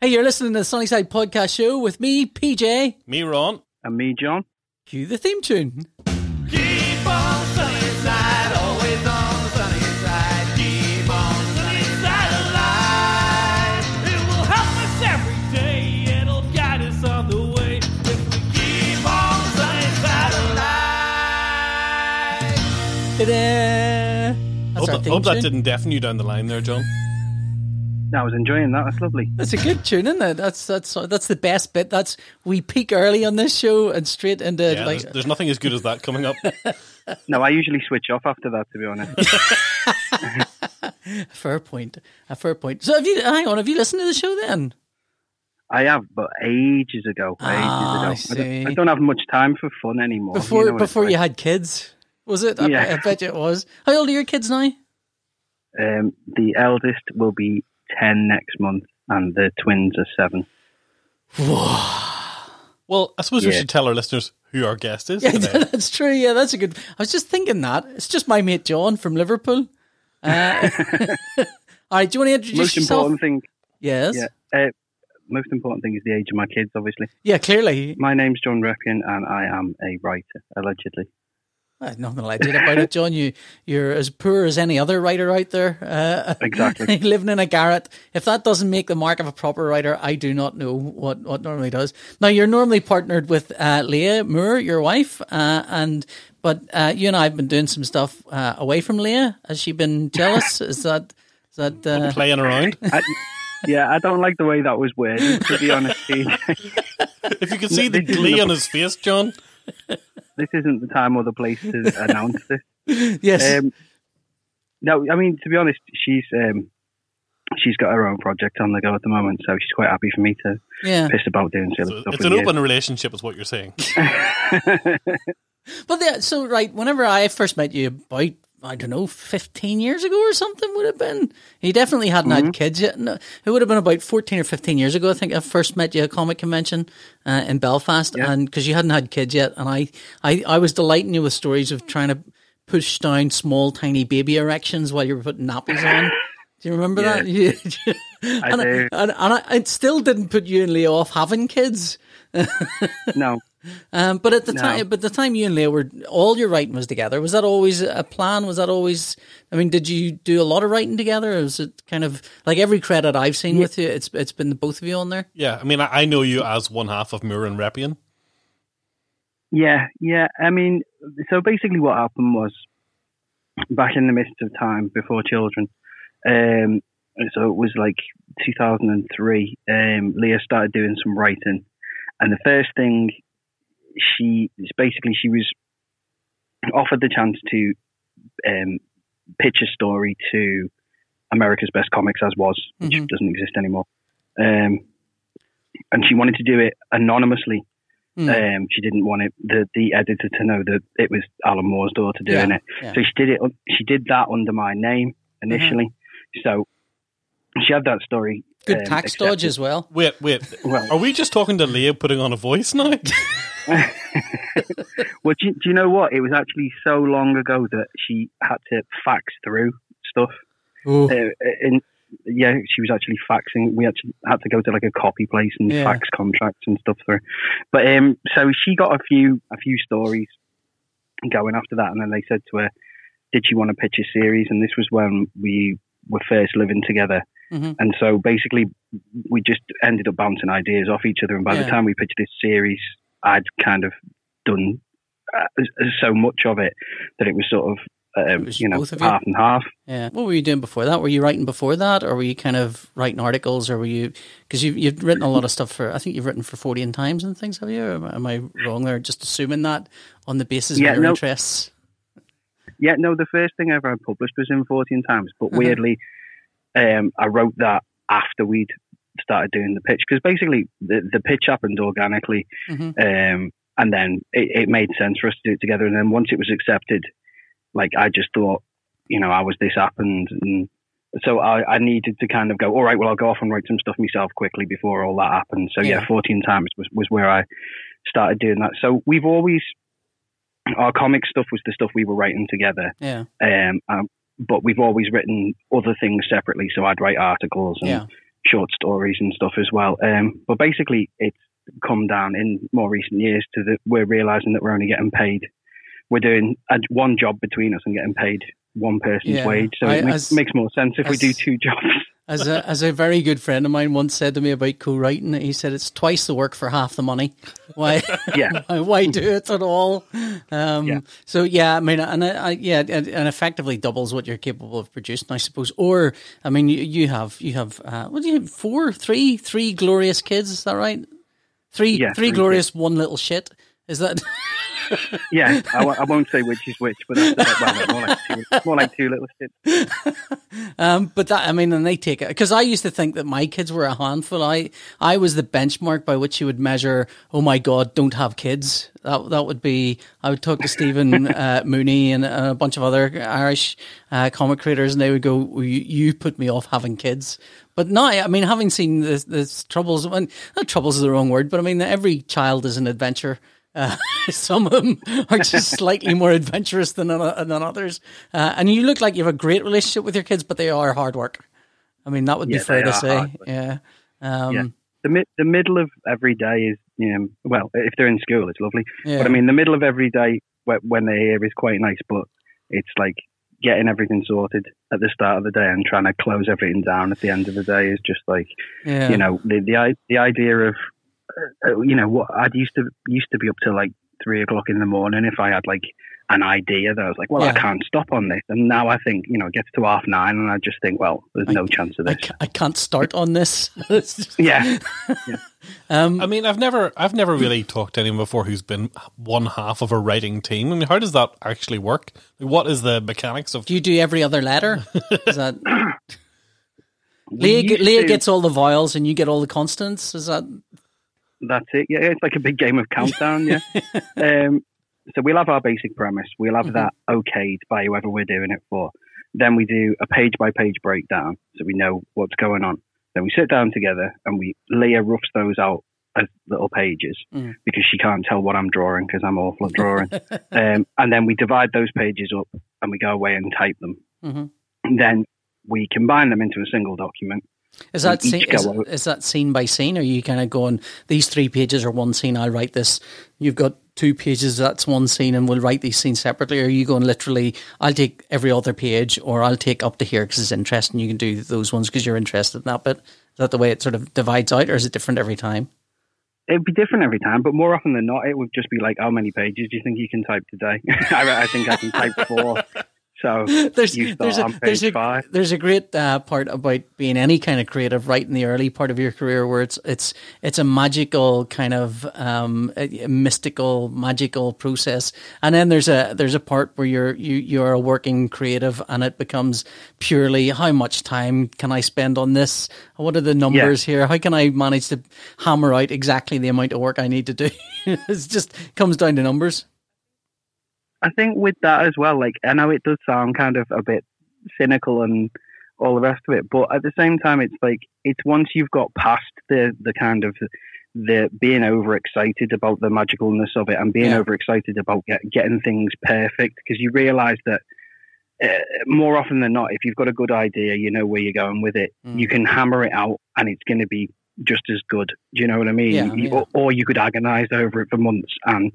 Hey, you're listening to the Sunnyside Podcast Show with me, PJ. Me, Ron. And me, John. Cue the theme tune. Keep on sunny side, always on the sunny side. Keep on sunny side alive. It will help us every day. It'll guide us on the way. If we keep on sunny side alive. Ta-da! That's Hope, our that- theme hope that didn't deafen you down the line there, John. I was enjoying that. That's lovely. That's a good tune, isn't it? That's that's that's the best bit. That's we peak early on this show and straight into Yeah, like there's, there's nothing as good as that coming up. No, I usually switch off after that, to be honest. a fair point. A fair point. So have you hang on, have you listened to the show then? I have, but ages ago. Ages Ah, I ago. see. don't, I don't have much time for fun anymore. Before you know before you like. had kids? Was it? I, Yeah. I bet you it was. How old are your kids now? Um, the eldest will be 10 next month, and the twins are seven. Well, I suppose we should tell our listeners who our guest is Yeah, today. that's true. Yeah, that's a good. I was just thinking that it's just my mate John from Liverpool. Uh, all right, do you want to introduce Most yourself? important thing, Yes. yeah. Uh, most important thing is the age of my kids, obviously. Yeah, clearly. My name's John Reppion, and I am a writer, allegedly. Uh, nothing legend about it, John. You you're as poor as any other writer out there. Uh, Exactly. living in a garret. If that doesn't make the mark of a proper writer, I do not know what what normally does. Now you're normally partnered with uh, Leah Moore, your wife, uh, and but uh, you and I have been doing some stuff uh, away from Leah. Has she been jealous? is that is that? Uh, Playing around. I, yeah, I don't like the way that was worded, to be honest. If you could see the glee on his face, John. This isn't the time or the place to announce this. yes. Um, no, I mean to be honest, she's um, she's got her own project on the go at the moment, so she's quite happy for me to yeah. piss about doing silly So stuff. it's with an you. open relationship, is what you're saying. But the, so right, whenever I first met you, about I don't know, fifteen years ago or something would have been. He definitely hadn't Mm-hmm. had kids yet. No, it would have been about fourteen or fifteen years ago. I think I first met you at a comic convention uh, in Belfast, Yeah. and because you hadn't had kids yet, and I, I, I was delighting you with stories of trying to push down small, tiny baby erections while you were putting nappies on. Do you remember Yeah. that? You- I and, do. and, and I, it still didn't put you and Leah off having kids. no, Um, but at the No. time, but the time you and Leah were all your writing was together. Was that always a plan? Was that always? I mean, did you do a lot of writing together? Or was it kind of like every credit I've seen with you? It's it's been the both of you on there. Yeah, I mean, I, I know you as one half of Moore and Reppion. yeah, yeah. I mean, so basically, what happened was back in the midst of time before children. Um, so it was like 2003. Um, Leah started doing some writing, and the first thing she basically she was offered the chance to um, pitch a story to America's Best Comics as was, which Mhm. doesn't exist anymore. Um, and she wanted to do it anonymously. Hmm. Um, she didn't want it the, the editor to know that it was Alan Moore's daughter doing Yeah, it. yeah. So she did it. She did that under my name initially. So she had that story. Good um, tax accepted. dodge as well. Wait, wait. Well- Are we just talking to Leah putting on a voice now? well, do you, do you know what? It was actually so long ago that she had to fax through stuff. Uh, and yeah, she was actually faxing. We actually had to go to like a copy place and Yeah. fax contracts and stuff through. But um, so she got a few a few stories going after that, and then they said to her, "Did she want to pitch a series?" And this was when we were first living together. Mhm. And so basically, we just ended up bouncing ideas off each other. And by Yeah. the time we pitched this series, I'd kind of done uh, so much of it that it was sort of, um, was you know, both of you? half and half. yeah. What were you doing before that? Were you writing before that, or were you kind of writing articles, or were you because you you've written a lot of stuff for? I think you've written for Fortean Times and things. Have you? Am, I- am I wrong there? Just assuming that on the basis Yeah, of your no. interests. Yeah, no, the first thing ever I published was in Fortean Times, but Uh-huh. Um, I wrote that after we'd started doing the pitch because basically the, the pitch happened organically, Mhm. um, and then it, it made sense for us to do it together. And then once it was accepted, like I just thought, you know, I was this happened, and so I, I needed to kind of go, all right, well, I'll go off and write some stuff myself quickly before all that happened. So yeah, Yeah. Fortean Times was was where I started doing that. So we've always our comic stuff was the stuff we were writing together. Yeah. Um, um, but we've always written other things separately. So I'd write articles and Yeah. short stories and stuff as well. Um, but basically, it's come down in more recent years to that we're realizing that we're only getting paid. We're doing a, one job between us and getting paid one person's Yeah. wage. So I- it makes, as- makes more sense if we do two jobs. As a as a very good friend of mine once said to me about co-writing, he said it's twice the work for half the money. Why? Yeah. why, do it at all? Um, Yeah. So yeah, I mean, and I, I, yeah, and, and effectively doubles what you're capable of producing, I suppose. Or I mean, you, you have you have uh, what do you have? Four, three, three glorious kids. Is that right? Three, Yeah, three three glorious, one little shit. Is that? Yeah, I, w- I won't say which is which, but that's well, more, like two, more like two little shits. Um, but that, I mean, and they take it because I used to think that my kids were a handful. I, I was the benchmark by which you would measure. Oh my God, don't have kids. That that would be. I would talk to Stephen uh, Mooney and a bunch of other Irish uh, comic creators, and they would go, well, you, "You put me off having kids." But now, I mean, having seen the, the troubles, and not troubles is the wrong word, but I mean, every child is an adventure. Uh, some of them are just slightly more adventurous than than others, uh, and you look like you have a great relationship with your kids, but they are hard work. I mean, that would be Yeah, fair to say. Yeah. Um, Yeah. The mid, the middle of every day is, you know, well, if they're in school, it's lovely. yeah. But I mean, the middle of every day when they're here is quite nice, but it's like getting everything sorted at the start of the day and trying to close everything down at the end of the day is just like, yeah. you know, the the the idea of, you know, what I'd used to used to be up till like three o'clock in the morning if I had like an idea that I was like, well, Yeah. I can't stop on this, and now I think, you know, it gets to half nine, and I just think, well, there's no chance of this. ca- I can't start on this. It's just- Yeah, um, I mean, I've never, I've never really talked to anyone before who's been one half of a writing team. I mean, how does that actually work? What is the mechanics of? do you do every other letter? Is that Leah? Leah to- gets all the vowels and you get all the consonants. Is that? That's it. Yeah, it's like a big game of countdown. Yeah. um, so we'll have our basic premise. We'll have that okayed by whoever we're doing it for. Then we do a page by page breakdown, so we know what's going on. Then we sit down together and we Leah roughs those out as little pages Mhm. because she can't tell what I'm drawing because I'm awful at drawing. um, and then we divide those pages up and we go away and type them. Mhm. And then we combine them into a single document. Is that scene, is, is that scene by scene? Or are you kind of going these three pages are one scene? I'll write this. You've got two pages. That's one scene, and we'll write these scenes separately. Or are you going literally? I'll take every other page, or I'll take up to here because it's interesting. You can do those ones because you're interested in that. But is that the way it sort of divides out, or is it different every time? It'd be different every time, but more often than not, it would just be like, "How many pages do you think you can type today?" I, I think I can type four. So There's there's a there's a there's a great uh, part about being any kind of creative right in the early part of your career where it's it's it's a magical kind of um, mystical magical process, and then there's a there's a part where you're you you're a working creative and it becomes purely how much time can I spend on this? What are the numbers here? How can I manage to hammer out exactly the amount of work I need to do? it just comes down to numbers. I think with that as well, like I know it does sound kind of a bit cynical and all the rest of it, but at the same time, it's like it's once you've got past the the kind of the being overexcited about the magicalness of it and being Yeah. overexcited about get, getting things perfect because you realize that uh, more often than not, if you've got a good idea, you know where you're going with it, Mm. you can hammer it out and it's going to be just as good. Do you know what I mean? Yeah, yeah. Or, or you could agonize over it for months and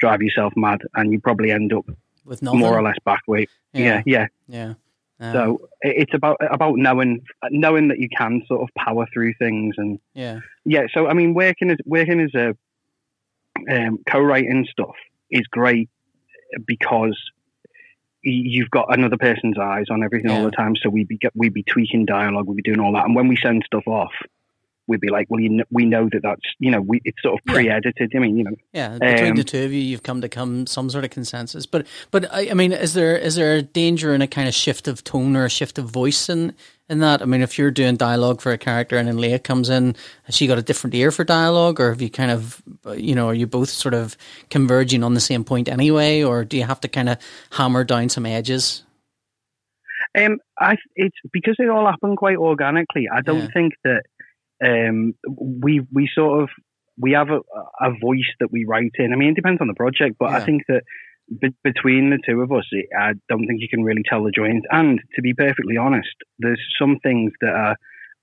drive yourself mad, and you probably end up With nothing, more or less back way. Yeah, yeah. yeah. Um, So it's about about knowing knowing that you can sort of power through things, and yeah. yeah. So I mean, working as working as a um, co-writing stuff is great because you've got another person's eyes on everything all the time. So we'd be we'd be tweaking dialogue, we'd be doing all that, and when we send stuff off. We'd be like, well, you know, we know that that's, you know, we, it's sort of pre-edited. I mean, you know, Yeah, between Um, the two of you, you've come to come some sort of consensus. But, but I, I mean, is there is there a danger in a kind of shift of tone or a shift of voice in in that? I mean, if you're doing dialogue for a character and then Leah comes in, has she got a different ear for dialogue, or have you kind of, you know, are you both sort of converging on the same point anyway, or do you have to kind of hammer down some edges? Um, I it's because it all happened quite organically. I don't Yeah. think that um we we sort of we have a, a voice that we write in. I mean, it depends on the project, but Yeah. I think that be- between the two of us, it, I don't think you can really tell the joins. And to be perfectly honest, there's some things that are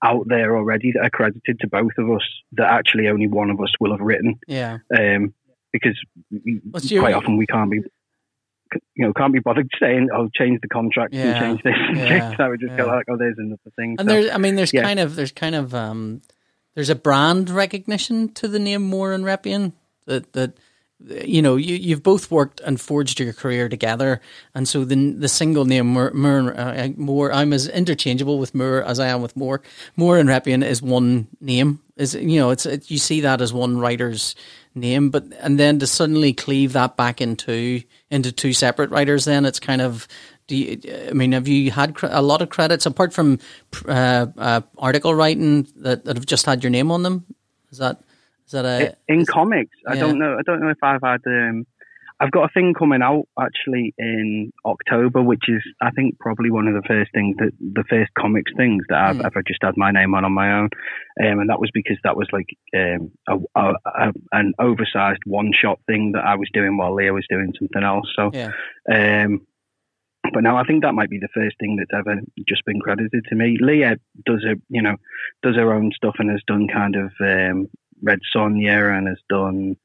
out there already that are credited to both of us that actually only one of us will have written. Yeah. Um, because your- quite often we can't be, you know, can't be bothered saying, "Oh, change the contract Yeah, and change this and yeah, change that." We just go yeah. like, "Oh, there's another thing." And So, there's, I mean, there's yeah. kind of, there's kind of, um, there's a brand recognition to the name Moore and Reppion that that you know you you've both worked and forged your career together, and so the the single name Moore, Moore, uh, Moore I'm as interchangeable with Moore as I am with Moore. Moore and Reppion is one name. Is you know it's it, you see that as one writer's name, but and then to suddenly cleave that back into into two separate writers, then it's kind of. Do you, I mean, have you had a lot of credits apart from uh, uh, article writing that, that have just had your name on them? Is that is that a in comics, I don't know. I don't know if I've had. Um, I've got a thing coming out actually in October, which is I think probably one of the first things that the first comics things that I've Hmm. ever just had my name on on my own, um, and that was because that was like um, a, a, a, an oversized one shot thing that I was doing while Leah was doing something else. So, yeah um, but now I think that might be the first thing that's ever just been credited to me. Leah does her, you know, does her own stuff and has done kind of um, Red Sonja and has done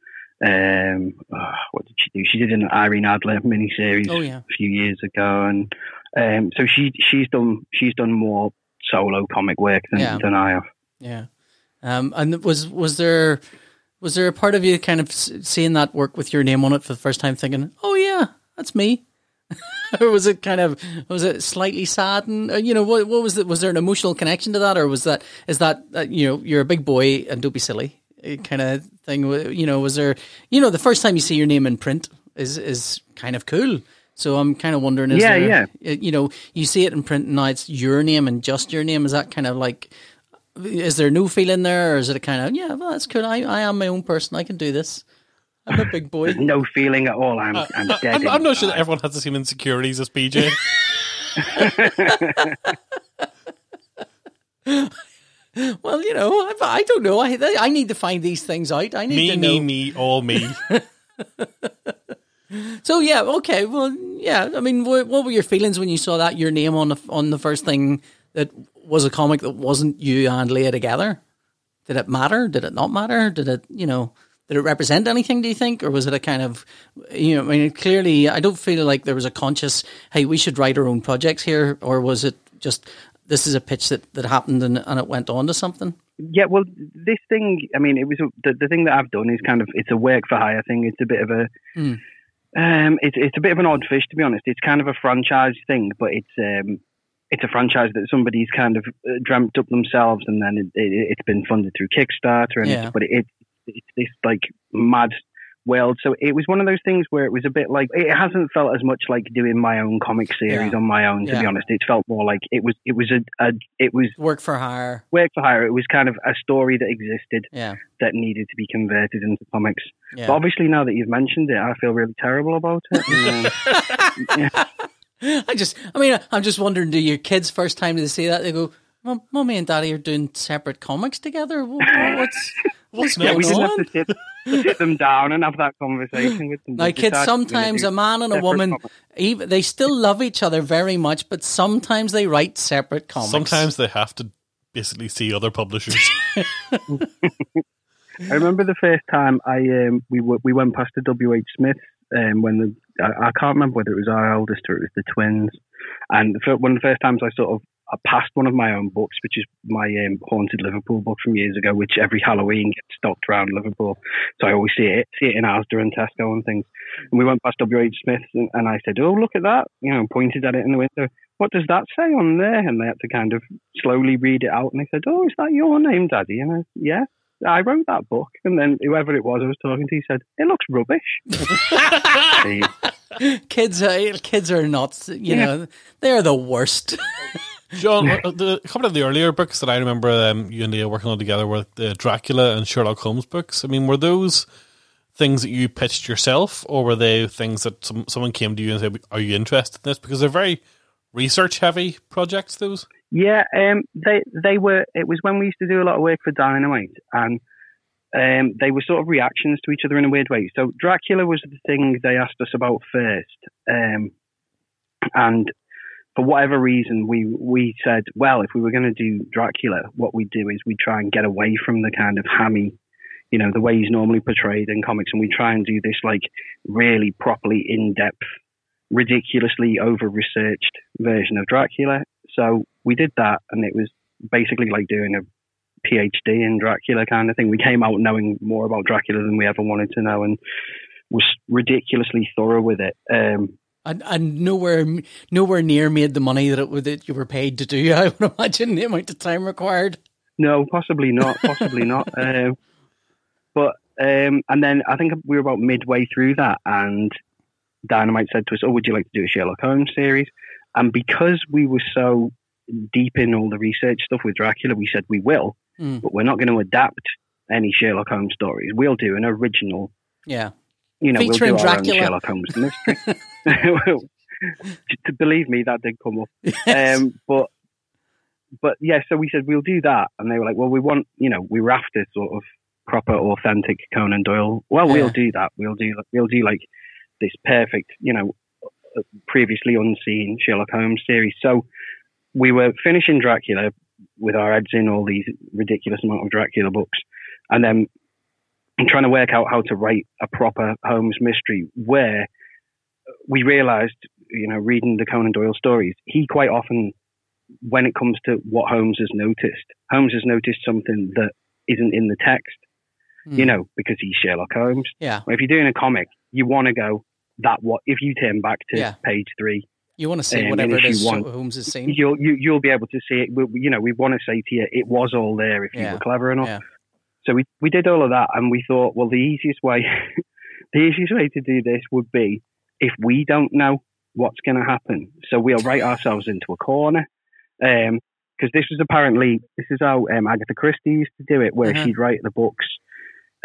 um, oh, what did she do? She did an Irene Adler miniseries Oh, yeah. a few years ago, and um, so she she's done she's done more solo comic work than, Yeah. than I have. yeah? Um, and was was there was there a part of you kind of seeing that work with your name on it for the first time, thinking, "Oh yeah, that's me," or was it kind of was it slightly sad and uh, you know what what was it? Was there an emotional connection to that, or was that is that uh, you know you're a big boy and don't be silly kind of thing? You know, was there you know the first time you see your name in print is is kind of cool. So I'm kind of wondering, is Yeah, there, yeah. uh, you know, you see it in print and now it's your name and just your name. Is that kind of like, is there no feeling there, or is it a kind of, yeah, well, that's cool. I, I am my own person. I can do this. I'm a big boy. No feeling at all. I'm I'm dead. I'm, I'm not sure that everyone has the same insecurities as PJ. Well, you know, I, I don't know. I I need to find these things out. I need me, to know. me, me, all me. So yeah, okay. Well, yeah. I mean, what, what were your feelings when you saw that your name on the on the first thing that was a comic that wasn't you and Leah together? Did it matter? Did it not matter? Did it, you know, did it represent anything? Do you think, or was it a kind of, you know, I mean, clearly, I don't feel like there was a conscious, hey, we should write our own projects here, or was it just this is a pitch that that happened and and it went on to something? Yeah, well, this thing. I mean, it was a, the the thing that I've done is kind of it's a work for hire thing. It's a bit of a Hmm. um, it's it's a bit of an odd fish to be honest. It's kind of a franchise thing, but it's um, it's a franchise that somebody's kind of uh, dreamt up themselves, and then it, it, it's been funded through Kickstarter, and Yeah. it's, but it, it's this like mad world. So it was one of those things where it was a bit like it hasn't felt as much like doing my own comic series Yeah. on my own. To Yeah. be honest, it felt more like it was it was a, a it was Work for hire. work for hire. It was kind of a story that existed Yeah. that needed to be converted into comics. But obviously, now that you've mentioned it, I feel really terrible about it. I just, I mean, I'm just wondering, do your kids first time they see that they go, "Mum- "Mummy and Daddy are doing separate comics together"? Wha- wha- What's what's Yeah, Yeah, we going didn't have to sit, sit them down and have that conversation with them. Now, We kids, decided we're gonna sometimes a man and a woman, comics. even they still love each other very much, but sometimes they write separate comics. Sometimes they have to basically see other publishers. I remember the first time I um, we w- we went past the W. H. Smith um, when the I, I can't remember whether it was our eldest or it was the twins, and for one of the first times I sort of I passed one of my own books, which is my um, haunted Liverpool book from years ago, which every Halloween gets stocked around Liverpool. So I always see it see it in Asda and Tesco and things. And we went past W. H. Smith, and, and I said, "Oh, look at that!" You know, pointed at it in the window. What does that say on there? And they had to kind of slowly read it out, and they said, "Oh, is that your name, Daddy?" And I, said, yeah. I wrote that book, and then whoever it was I was talking to, he said, "It looks rubbish." Kids, are, kids are not, you Yeah. know, they're the worst. John, uh, the, a couple of the earlier books that I remember um, you and Leah working on together were the Dracula and Sherlock Holmes books. I mean, were those things that you pitched yourself, or were they things that some, someone came to you and said, "Are you interested in this?" Because they're very research heavy projects. Those. yeah, um, they they were. It was when we used to do a lot of work for Dynamite, and um, they were sort of reactions to each other in a weird way. So Dracula was the thing they asked us about first, um, and for whatever reason, we we said, well, if we were going to do Dracula, what we'd do is we'd try and get away from the kind of hammy, you know, the way he's normally portrayed in comics, and we try and do this like really properly in depth, ridiculously over researched version of Dracula. So we did that, and it was basically like doing a PhD in Dracula kind of thing. We came out knowing more about Dracula than we ever wanted to know, and was ridiculously thorough with it. Um, And, and nowhere, nowhere near made the money that it would- that you were paid to do. I would imagine the amount of time required. No, possibly not. Possibly not. Um, but um, and then I think we were about midway through that, and Dynamite said to us, "Oh, would you like to do a Sherlock Holmes series?" And because we were so deep in all the research stuff with Dracula, we said we will, Mm. but we're not going to adapt any Sherlock Holmes stories. We'll do an original. Yeah. You know, Featuring we'll do our Dracula. own Sherlock Holmes mystery. to believe me, that did come up. Um, but but yeah, so we said we'll do that, and they were like, well, we want, you know, we were after sort of proper, authentic Conan Doyle. Well, Yeah. we'll do that. We'll do we'll do like this perfect, you know, previously unseen Sherlock Holmes series. So we were finishing Dracula with our heads in all these ridiculous amount of Dracula books, and then I'm trying to work out how to write a proper Holmes mystery where we realized, you know, reading the Conan Doyle stories, he quite often, when it comes to what Holmes has noticed, Holmes has noticed something that isn't in the text, you Mm. know, because he's Sherlock Holmes. Yeah. If you're doing a comic, you want to go that what if you turn back to Yeah. page three, You want to see Um, whatever and it you want- Holmes has seen. you'll you, you'll be able to see it. We, you know, we want to say to you, it was all there if you were clever enough. Yeah. So we we did all of that, and we thought, well, the easiest way, the easiest way to do this would be if we don't know what's going to happen. So we'll write ourselves into a corner. Um, because this was apparently this is how um, Agatha Christie used to do it, where Uh-huh. she'd write the books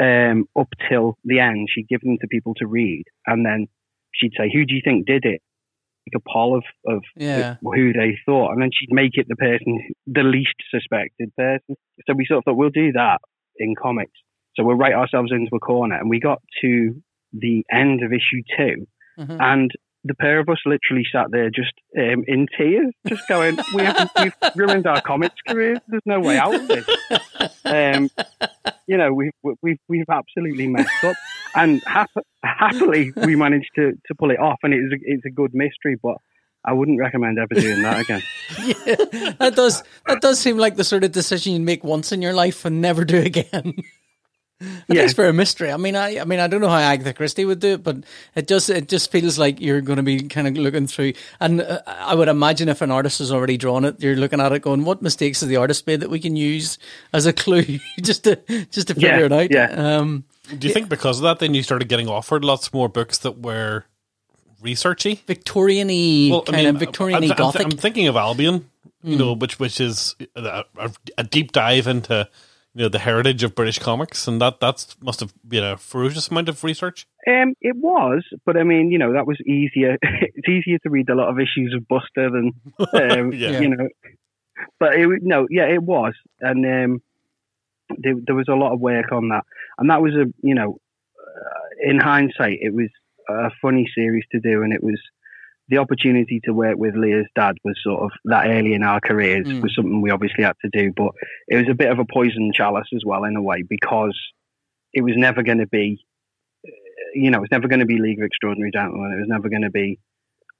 um, up till the end. She'd give them to people to read, and then she'd say, "Who do you think did it?" Like a poll of of Yeah. who they thought, and then she'd make it the person, the least suspected person. So we sort of thought we'll do that in comics. So we'll write ourselves into a corner, and we got to the end of issue two, Mhm. and the pair of us literally sat there just um, in tears, just going, "We haven't, we've ruined our comics careers. There's no way out of this." Um, you know, we've we've we've absolutely messed up, and hap- happily we managed to, to pull it off, and it's a, it's a good mystery, but. I wouldn't recommend ever doing that again. yeah, that does that does seem like the sort of decision you make once in your life and never do again. At Yeah. least for a mystery. I mean, I, I mean, I don't know how Agatha Christie would do it, but it just it just feels like you're going to be kind of looking through. And uh, I would imagine if an artist has already drawn it, you're looking at it going, "What mistakes has the artist made that we can use as a clue just to just to figure Yeah, it out?" yeah. Um, Do you think because of that, then you started getting offered lots more books that were researchy? Victorian-y kind of Victorian-y I'm, th- I'm, th- gothic. I'm thinking of Albion, you Hmm. know, which which is a, a, a deep dive into you know the heritage of British comics, and that that's must have been a ferocious amount of research. Um, it was, but I mean, you know, that was easier. it's easier to read a lot of issues of Buster than, um, Yeah. you know. But it, no, yeah, it was, and um, there, there was a lot of work on that, and that was a, you know, uh, in hindsight, it was a funny series to do, and it was the opportunity to work with Leah's dad was sort of that early in our careers Mm. was something we obviously had to do, but it was a bit of a poison chalice as well in a way because it was never going to be you know, it's never going to be League of Extraordinary Gentlemen. It was never going to be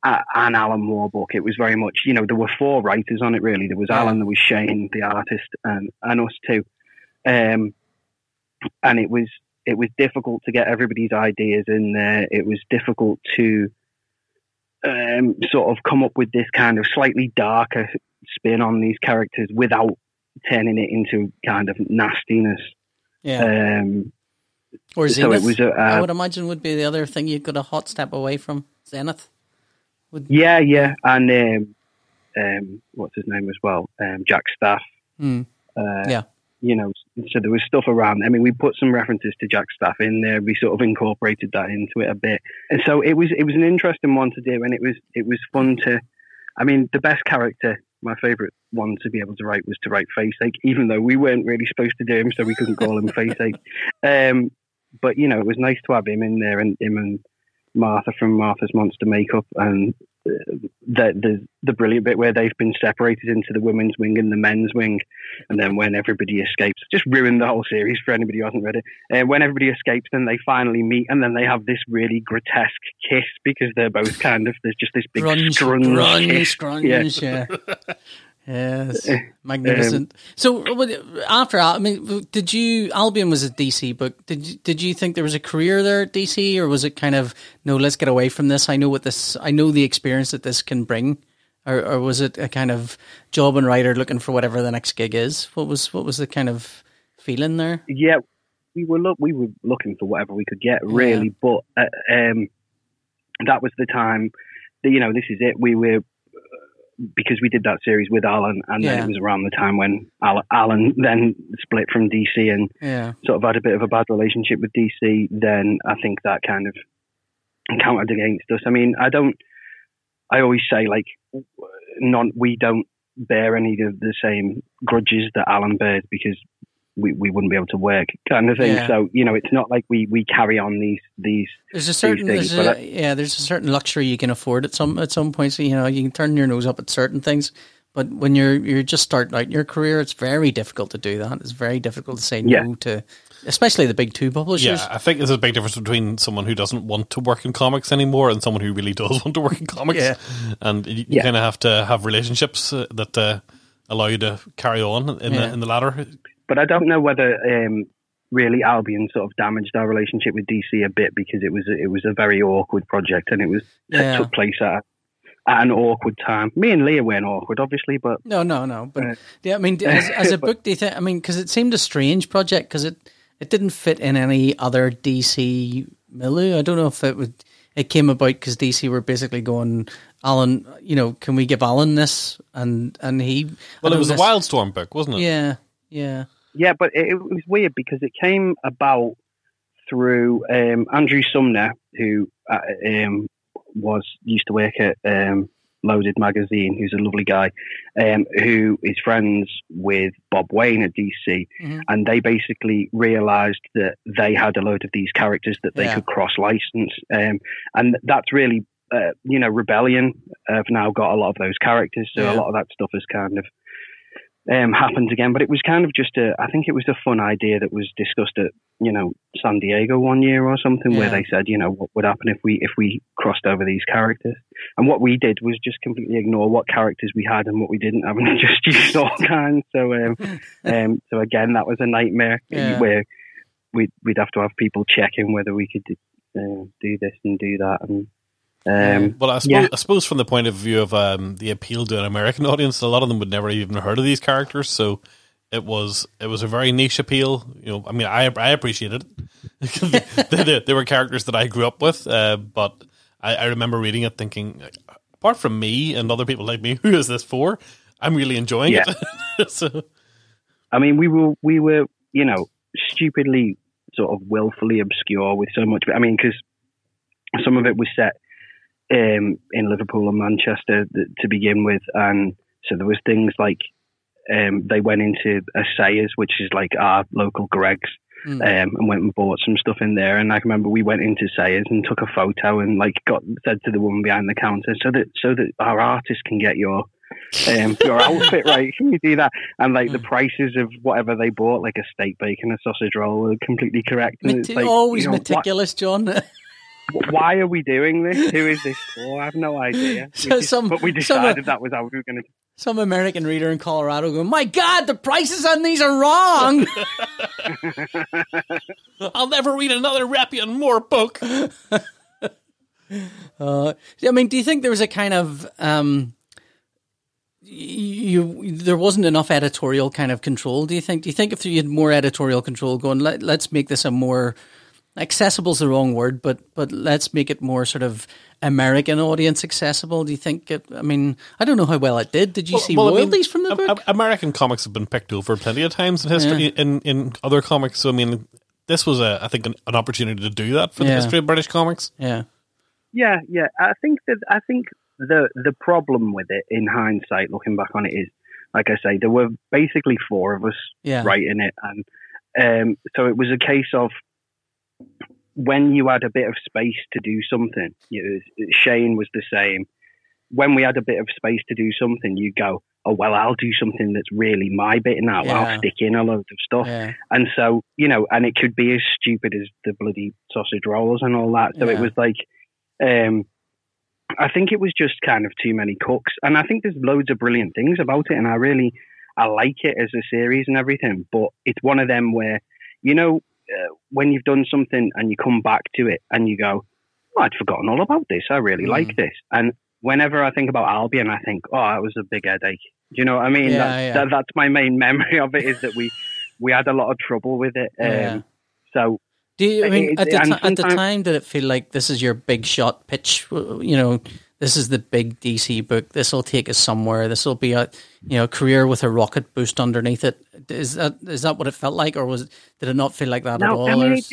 an Alan Moore book. It was very much, you know, there were four writers on it really. There was. Alan, there was Shane, the artist, and and us too. Um, and it was it was difficult to get everybody's ideas in there. It was difficult to um, sort of come up with this kind of slightly darker spin on these characters without turning it into kind of nastiness. yeah, Um, or so it Zenith. was a, I uh, would imagine would be the other thing you got a hot step away from Zenith. Would... Yeah, yeah, and um, um, what's his name as well? Um, Jack Staff. Hmm. Uh, Yeah. You know, so there was stuff around. I mean, we put some references to Jack Staff in there. We sort of incorporated that into it a bit, and so it was it was an interesting one to do, and it was it was fun to. I mean, the best character, my favourite one to be able to write was to write Faceache, even though we weren't really supposed to do him, so we couldn't call him Faceache. Um, but you know, it was nice to have him in there, and him and Martha from Martha's Monster Makeup, and the, the the brilliant bit where they've been separated into the women's wing and the men's wing, and then when everybody escapes, just ruined the whole series for anybody who hasn't read it. Uh, when everybody escapes, then they finally meet, and then they have this really grotesque kiss because they're both kind of there's just this big grunge, grunge, kiss. grunge, yeah. Yes, magnificent. so, after I mean, did you Albion was a DC book? Did you, did you think there was a career there at DC, or was it kind of no? Let's get away from this. I know what this. I know the experience that this can bring, or, or was it a kind of job and writer looking for whatever the next gig is? What was what was the kind of feeling there? yeah, we were look we were looking for whatever we could get really, but uh, um, that was the time. That, you know, this is it. We were because we did that series with Alan, and then it was around the time when Al- Alan then split from DC and Yeah, sort of had a bit of a bad relationship with DC. Then I think that kind of counted against us. I mean, I don't. I always say like, non we don't bear any of the same grudges that Alan bears because we, we wouldn't be able to work kind of thing. Yeah. So you know, it's not like we, we carry on these these. there's a certain things, there's a, but I- yeah there's a certain luxury you can afford at some at some points. You know, you can turn your nose up at certain things. But when you're you're just starting out in your career, it's very difficult to do that. It's very difficult to say Yeah. no to, especially the big two publishers. Yeah, I think there's a big difference between someone who doesn't want to work in comics anymore and someone who really does want to work in comics. Yeah. And you, you Yeah. kind of have to have relationships uh, that uh, allow you to carry on in Yeah. the in the ladder. But I don't know whether um, really Albion sort of damaged our relationship with DC a bit because it was a, it was a very awkward project and it was Yeah. it took place at at an awkward time. Me and Leah weren't awkward, obviously, but No, no, no. But Right. yeah, I mean, as, as a book, do you think? I mean, because it seemed a strange project because it it didn't fit in any other DC milieu. I don't know if it would. It came about because DC were basically going, Alan, you know, can we give Alan this? And and he. Well, it was a this- Wildstorm book, wasn't it? Yeah, yeah, Yeah, but it, it was weird because it came about through um, Andrew Sumner, who uh, um, was used to work at um, Loaded Magazine, who's a lovely guy, um, who is friends with Bob Wayne at DC, Mhm. and they basically realised that they had a load of these characters that they Yeah. could cross license, um, and that's really. Uh, you know, Rebellion have now got a lot of those characters, so Yeah. a lot of that stuff is kind of um, happened again. But it was kind of just a, I think it was a fun idea that was discussed at, you know, San Diego one year or something, where they said, you know, what would happen if we if we crossed over these characters? And what we did was just completely ignore what characters we had and what we didn't have, and just use all kinds. So, um, um, so again, that was a nightmare Yeah. where we'd we'd have to have people checking whether we could uh, do this and do that, and um, Well, I suppose, Yeah. I suppose from the point of view of um, the appeal to an American audience, a lot of them would never even heard of these characters. So it was it was a very niche appeal. You know, I mean, I I appreciated it. they, they, they were characters that I grew up with, uh, but I, I remember reading it thinking, apart from me and other people like me, who is this for? I'm really enjoying Yeah. it. so I mean, we were we were you know stupidly sort of willfully obscure with so much. I mean, because some of it was set um, in Liverpool and Manchester th- to begin with, and so there was things like um, they went into a Sayers, which is like our local Greggs, Mm. um, and went and bought some stuff in there. And I can remember we went into Sayers and took a photo and like got said to the woman behind the counter, so that so that our artist can get your um, your outfit right. Can you do that? And like the prices of whatever they bought, like a steak bacon, a sausage roll, were completely correct. And Meti- it's like, always you know, meticulous, John. why, why are we doing this? Who is this for? I have no idea. We So just- some- but we some- decided that was how we were going to. Some American reader in Colorado going, "My God, the prices on these are wrong." I'll never read another Reppion Moore book. Uh, I mean, do you think there was a kind of um, you there wasn't enough editorial kind of control? Do you think? Do you think if you had more editorial control, going Let, let's make this a more accessible is the wrong word, but but let's make it more sort of American audience accessible. Do you think? It, I mean, I don't know how well it did. Did you see I mean, royalties from the Am- book? Am- American comics have been picked over plenty of times in history in, in other comics. So I mean, this was a I think an, an opportunity to do that for the history of British comics. yeah, Yeah, yeah. I think that I think the the problem with it, in hindsight, looking back on it, is like I say, there were basically four of us yeah, writing it, and um, so it was a case of when you had a bit of space to do something. Shane was the same. when we had a bit of space to do something, you go, oh well, I'll do something that's really my bit now. Yeah. I'll stick in a load of stuff. Yeah. And so, you know, and it could be as stupid as the bloody sausage rolls and all that. So it was like, um, I think it was just kind of too many cooks. And I think there's loads of brilliant things about it. And I really, I like it as a series and everything. But it's one of them where, you know, uh, when you've done something and you come back to it and you go, oh, I'd forgotten all about this. I really Mm. like this. And whenever I think about Albion, I think, oh, that was a big headache. Do you know what I mean? Yeah, that's, yeah. That, that's my main memory of it is that we we had a lot of trouble with it. Um, Yeah. So Do you, I mean, It- at the, ti- at the time, did it feel like this is your big shot pitch? You know, this is the big DC book. This will take us somewhere. This will be a you know career with a rocket boost underneath it. Is that is that what it felt like, or was it, did it not feel like that at No, all? I mean, it,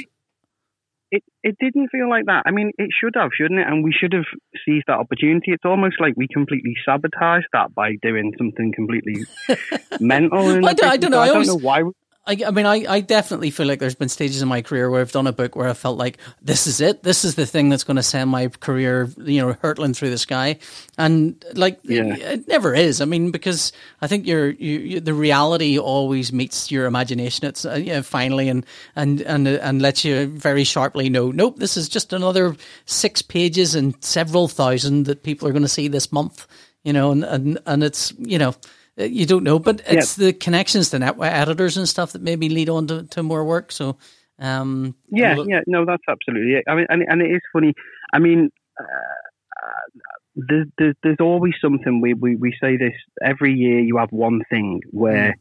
it it didn't feel like that. I mean, it should have, shouldn't it? And we should have seized that opportunity. It's almost like we completely sabotaged that by doing something completely mental. I don't- I don't know. I I don't always- know why. we- I, I mean, I, I definitely feel like there's been stages in my career where I've done a book where I felt like this is it. This is the thing that's going to send my career, you know, hurtling through the sky. And like, Yeah. it never is. I mean, because I think your you, you, the reality always meets your imagination. It's uh, yeah, finally and and and and lets you very sharply know, nope, this is just another six pages and several thousand that people are going to see this month. You know, and and and it's you know. Uh, You don't know, but it's the connections to net editors and stuff that maybe lead on to, to more work. So, um, Yeah, Well, yeah, no, that's absolutely it. I mean, and, and it is funny. I mean, uh, uh, there's, there's, there's always something. We, we, we say this every year. You have one thing where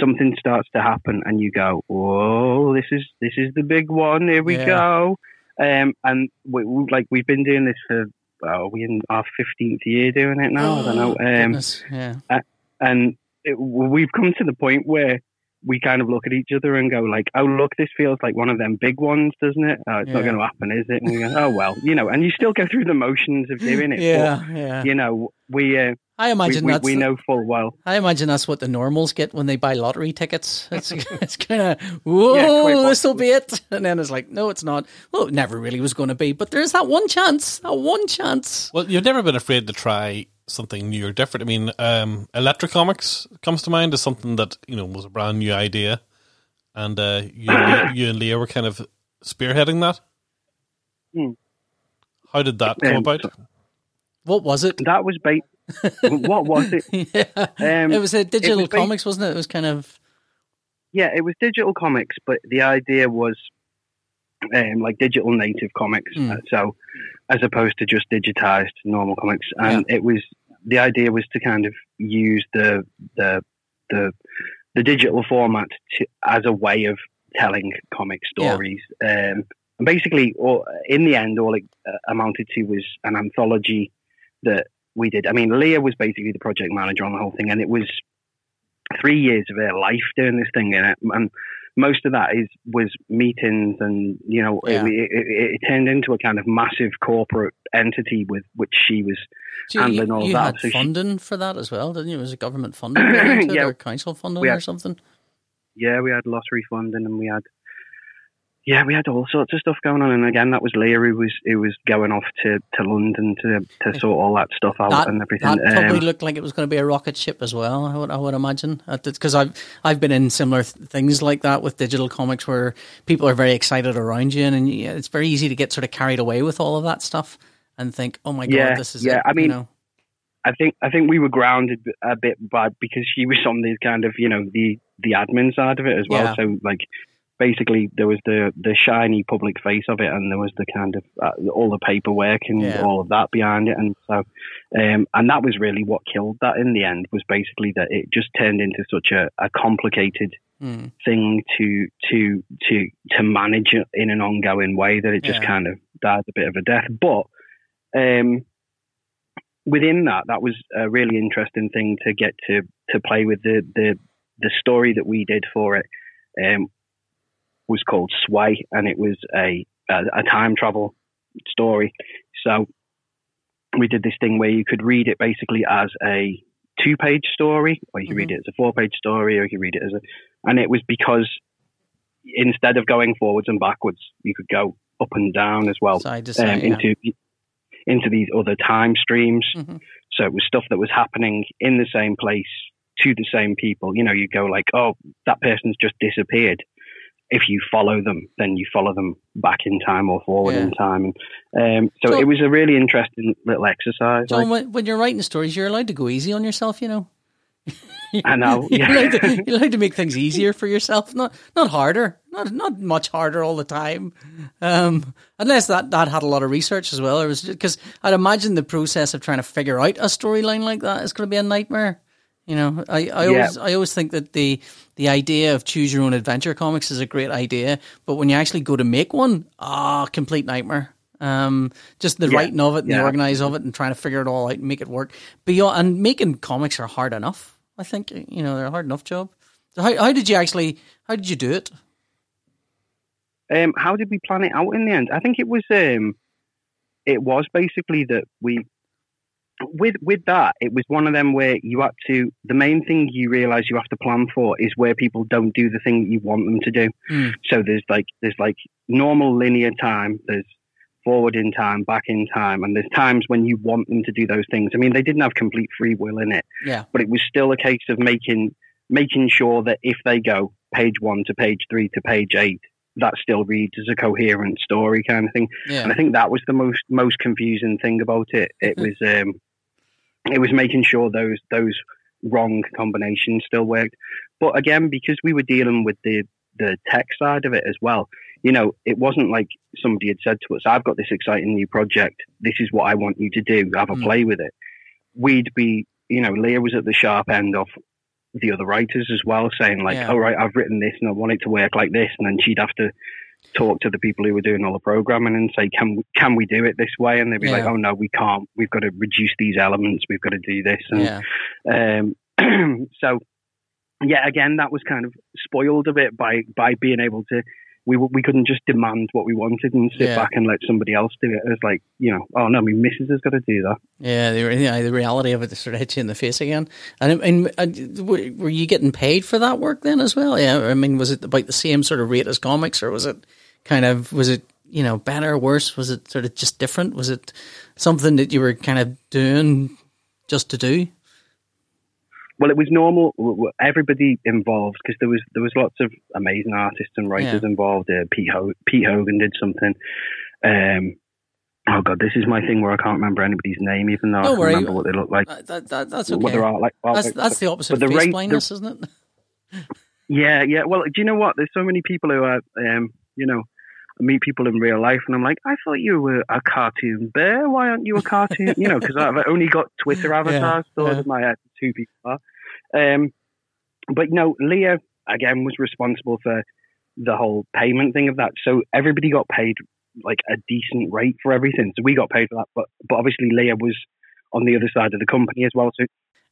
something starts to happen, and you go, "Oh, this is this is the big one. Here we Yeah. go." Um, and we, we like we've been doing this for well, we in our fifteenth year doing it now. I don't know. Um, yeah, and it, we've come to the point where we kind of look at each other and go like, "Oh, look, this feels like one of them big ones, doesn't it? Oh, it's not going to happen, is it?" And we go, "Oh well, you know." And you still go through the motions of doing it. yeah, yeah. You know, we uh, I imagine we, that's we know full well. I imagine that's what the normals get when they buy lottery tickets. It's it's kind of whoa, Yeah, this will be it, and then it's like, no, it's not. Well, it never really was going to be, but there's that one chance, that one chance. Well, you've never been afraid to try something new or different. I mean, um, Electric Comics comes to mind as something that you know was a brand new idea, and uh, you, and you and Leah were kind of spearheading that. Hmm. How did that come Um, about? What was it? That was bait. what was it? yeah, Um, it was a digital was ba- comics, wasn't it? It was kind of Yeah, it was digital comics, but the idea was um, like digital native comics. Uh, so as opposed to just digitized normal comics, and it was the idea was to kind of use the the the the digital format to, as a way of telling comic Yeah. stories. Um, and basically, all, in the end, all it uh, amounted to was an anthology that we did. I mean, Leah was basically the project manager on the whole thing, and it was three years of her life doing this thing, it, and most of that is was meetings, and you know, Yeah. it, it, it, it turned into a kind of massive corporate entity with which she was So you, handling all you that. had So she- funding for that as well, didn't you? Was it government funding it Yeah. or council funding We or something? yeah, we had lottery funding and we had yeah, we had all sorts of stuff going on. And again, that was Leah who was who was going off to, to London to to sort all that stuff out That, and everything. that probably Um, looked like it was going to be a rocket ship as well. I would, I would imagine because I've I've been in similar th- things like that with digital comics where people are very excited around you, and, you, it's very easy to get sort of carried away with all of that stuff and think, "Oh my Yeah, god, this is yeah, it," I mean, you know? I think I think we were grounded a bit by because she was on the kind of you know the the admin side of it as well. Yeah. So like basically there was the the shiny public face of it, and there was the kind of uh, all the paperwork and Yeah. all of that behind it, and so um, and that was really what killed that in the end was basically that it just turned into such a, a complicated Mm. thing to to to to manage in an ongoing way that it just Yeah. kind of died a bit of a death. But um, within that, that was a really interesting thing to get to to play with the the the story that we did for it. Um, was called Sway, and it was a a, a time travel story. So we did this thing where you could read it basically as a two page story, or you could read it as a four page story, or you could read it as a. And it was because instead of going forwards and backwards, you could go up and down as well Side to um, side, yeah. into into these other time streams. Mhm. So it was stuff that was happening in the same place to the same people. You know, you go like, oh, that person's just disappeared. If you follow them, then you follow them back in time or forward Yeah. in time. And, um, so So- it was a really interesting little exercise. John, like- when, when you're writing stories, you're allowed to go easy on yourself, you know. I know. You're, allowed to, you're allowed to make things easier for yourself, not not harder, not not much harder all the time. Um, unless that, that had a lot of research as well, or was because I'd imagine the process of trying to figure out a storyline like that is going to be a nightmare. You know, I, I always I always think that the the idea of choose your own adventure comics is a great idea, but when you actually go to make one, ah, complete nightmare. Um, just the Yeah. writing of it and the Yeah. organize of it and trying to figure it all out and make it work. Beyond and making comics are hard enough. I think you know they're a hard enough job. So how how did you actually how did you do it? Um, how did we plan it out in the end? I think it was um, it was basically that we with with that it was one of them where you had to the main thing you realize you have to plan for is where people don't do the thing that you want them to do. Hmm. So there's like there's like normal linear time. There's forward in time, back in time, and there's times when you want them to do those things. I mean, they didn't have complete free will in it, Yeah, but it was still a case of making making sure that if they go page one to page three to page eight, that still reads as a coherent story kind of thing. yeah, And I think that was the most most confusing thing about it. It was um, it was making sure those those wrong combinations still worked. But again, because we were dealing with the the tech side of it as well, you know, it wasn't like somebody had said to us, "I've got this exciting new project. This is what I want you to do. Have a Mm. play with it." We'd be, you know, Leah was at the sharp end of the other writers as well, saying like, Yeah. "All right, I've written this and I want it to work like this," and then she'd have to talk to the people who were doing all the programming and say, "Can we, can we do it this way?" And they'd be like, "Oh no, we can't. We've got to reduce these elements. We've got to do this." And yeah, um, so, yeah, again, that was kind of spoiled a bit by by being able to. We we couldn't just demand what we wanted and sit Yeah. back and let somebody else do it. It was like, you know, oh no, my missus has got to do that. yeah. The, re- yeah, the reality of it just sort of hits you in the face again. And, and, and were were you getting paid for that work then as well? Yeah, I mean, was it about the same sort of rate as comics, or was it kind of was it you know better or worse? Was it sort of just different? Was it something that you were kind of doing just to do? Well, it was normal. Everybody involved because there was there was lots of amazing artists and writers involved. Uh, Pete, Ho- Pete Hogan did something. Um, oh god, this is my thing where I can't remember anybody's name, even though I Don't can worry. remember what they look like. That, that, that, that's What okay. their art like. That's that's the opposite but of the face blindness, isn't it? Yeah, yeah. Well, do you know what? There's so many people who are, um, you know, I meet people in real life, and I'm like, I thought you were a cartoon bear. Why aren't you a cartoon? you know, because I've only got Twitter avatars yeah. in my head. Two people are. Um, but no, Leah again was responsible for the whole payment thing of that. So everybody got paid like a decent rate for everything. So we got paid for that, but but obviously Leah was on the other side of the company as well. So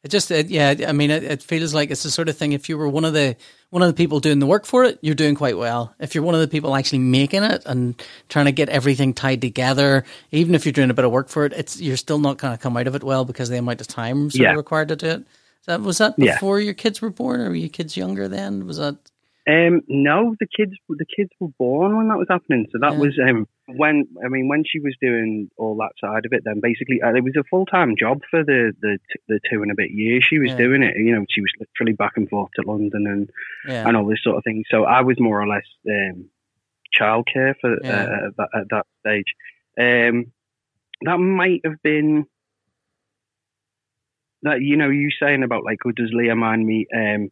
It just, it, yeah. I mean, it, it feels like it's the sort of thing. If you were one of the one of the people doing the work for it, you're doing quite well. If you're one of the people actually making it and trying to get everything tied together, even if you're doing a bit of work for it, it's you're still not going to come out of it well because of the amount of time sort Yeah. of required to do it. That was that Yeah. before your kids were born, or were your kids younger then? Was that Um, no, the kids the kids were born when that was happening. So that Yeah. was um, when I mean when she was doing all that side of it. Then basically uh, it was a full time job for the, the t- the two and a bit years she was Yeah. doing it. You know, she was literally back and forth to London and yeah? and all this sort of thing. So I was more or less um, childcare for uh, at, that, at that stage. Um, that might have been that you know you saying about like, oh, does Leah mind me um,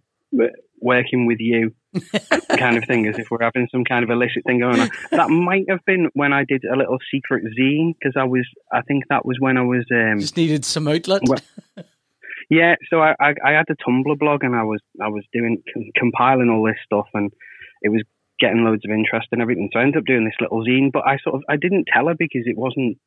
working with you, kind of thing, as if we're having some kind of illicit thing going on. That might have been when I did a little secret zine because I was, I think that was when I was. Um, Just needed some outlet. Well, yeah, so I, I I had a Tumblr blog and I was I was doing com- compiling all this stuff and it was getting loads of interest and everything. So I ended up doing this little zine, but I sort of I didn't tell her because it wasn't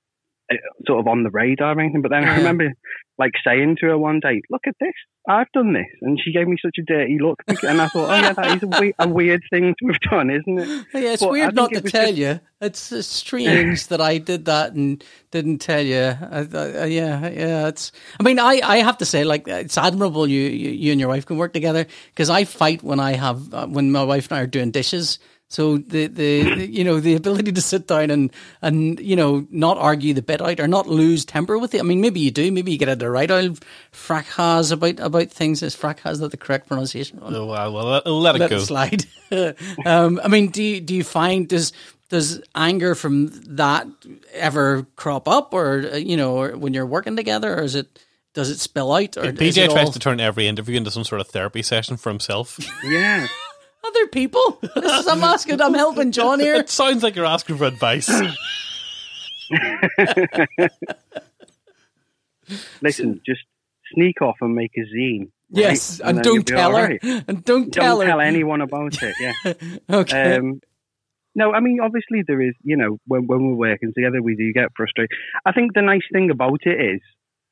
sort of on the radar or anything. But then I remember like saying to her one day, "Look at this, I've done this," and she gave me such a dirty look, and I thought, "Oh yeah, that is a, we- a weird thing to have done, isn't it?" Yeah, it's But weird not it to tell just- you. It's strange that I did that and didn't tell you. Uh, uh, yeah, yeah. It's. I mean, I, I have to say, like, it's admirable you you, you and your wife can work together because I fight when I have uh, when my wife and I are doing dishes. So the, the, the you know the ability to sit down and and you know not argue the bit out or not lose temper with it. I mean, maybe you do. Maybe you get into right old fracas about about things. Is fracas that the correct pronunciation? Oh, well, well, let, let it let go. it slide. um, I mean, do you, do you find does does anger from that ever crop up, or uh, you know, or when you're working together, or is it does it spill out? Or is PJ it tries all to turn every interview into some sort of therapy session for himself. Yeah. Other people? This is, I'm asking. I'm helping John here. it sounds like you're asking for advice. Listen, just sneak off and make a zine. right? Yes, and, don't tell her. right. And don't tell Don't her. tell anyone about it. Yeah. Okay. Um, no, I mean, obviously there is, you know, when, when we're working together, we do get frustrated. I think the nice thing about it is,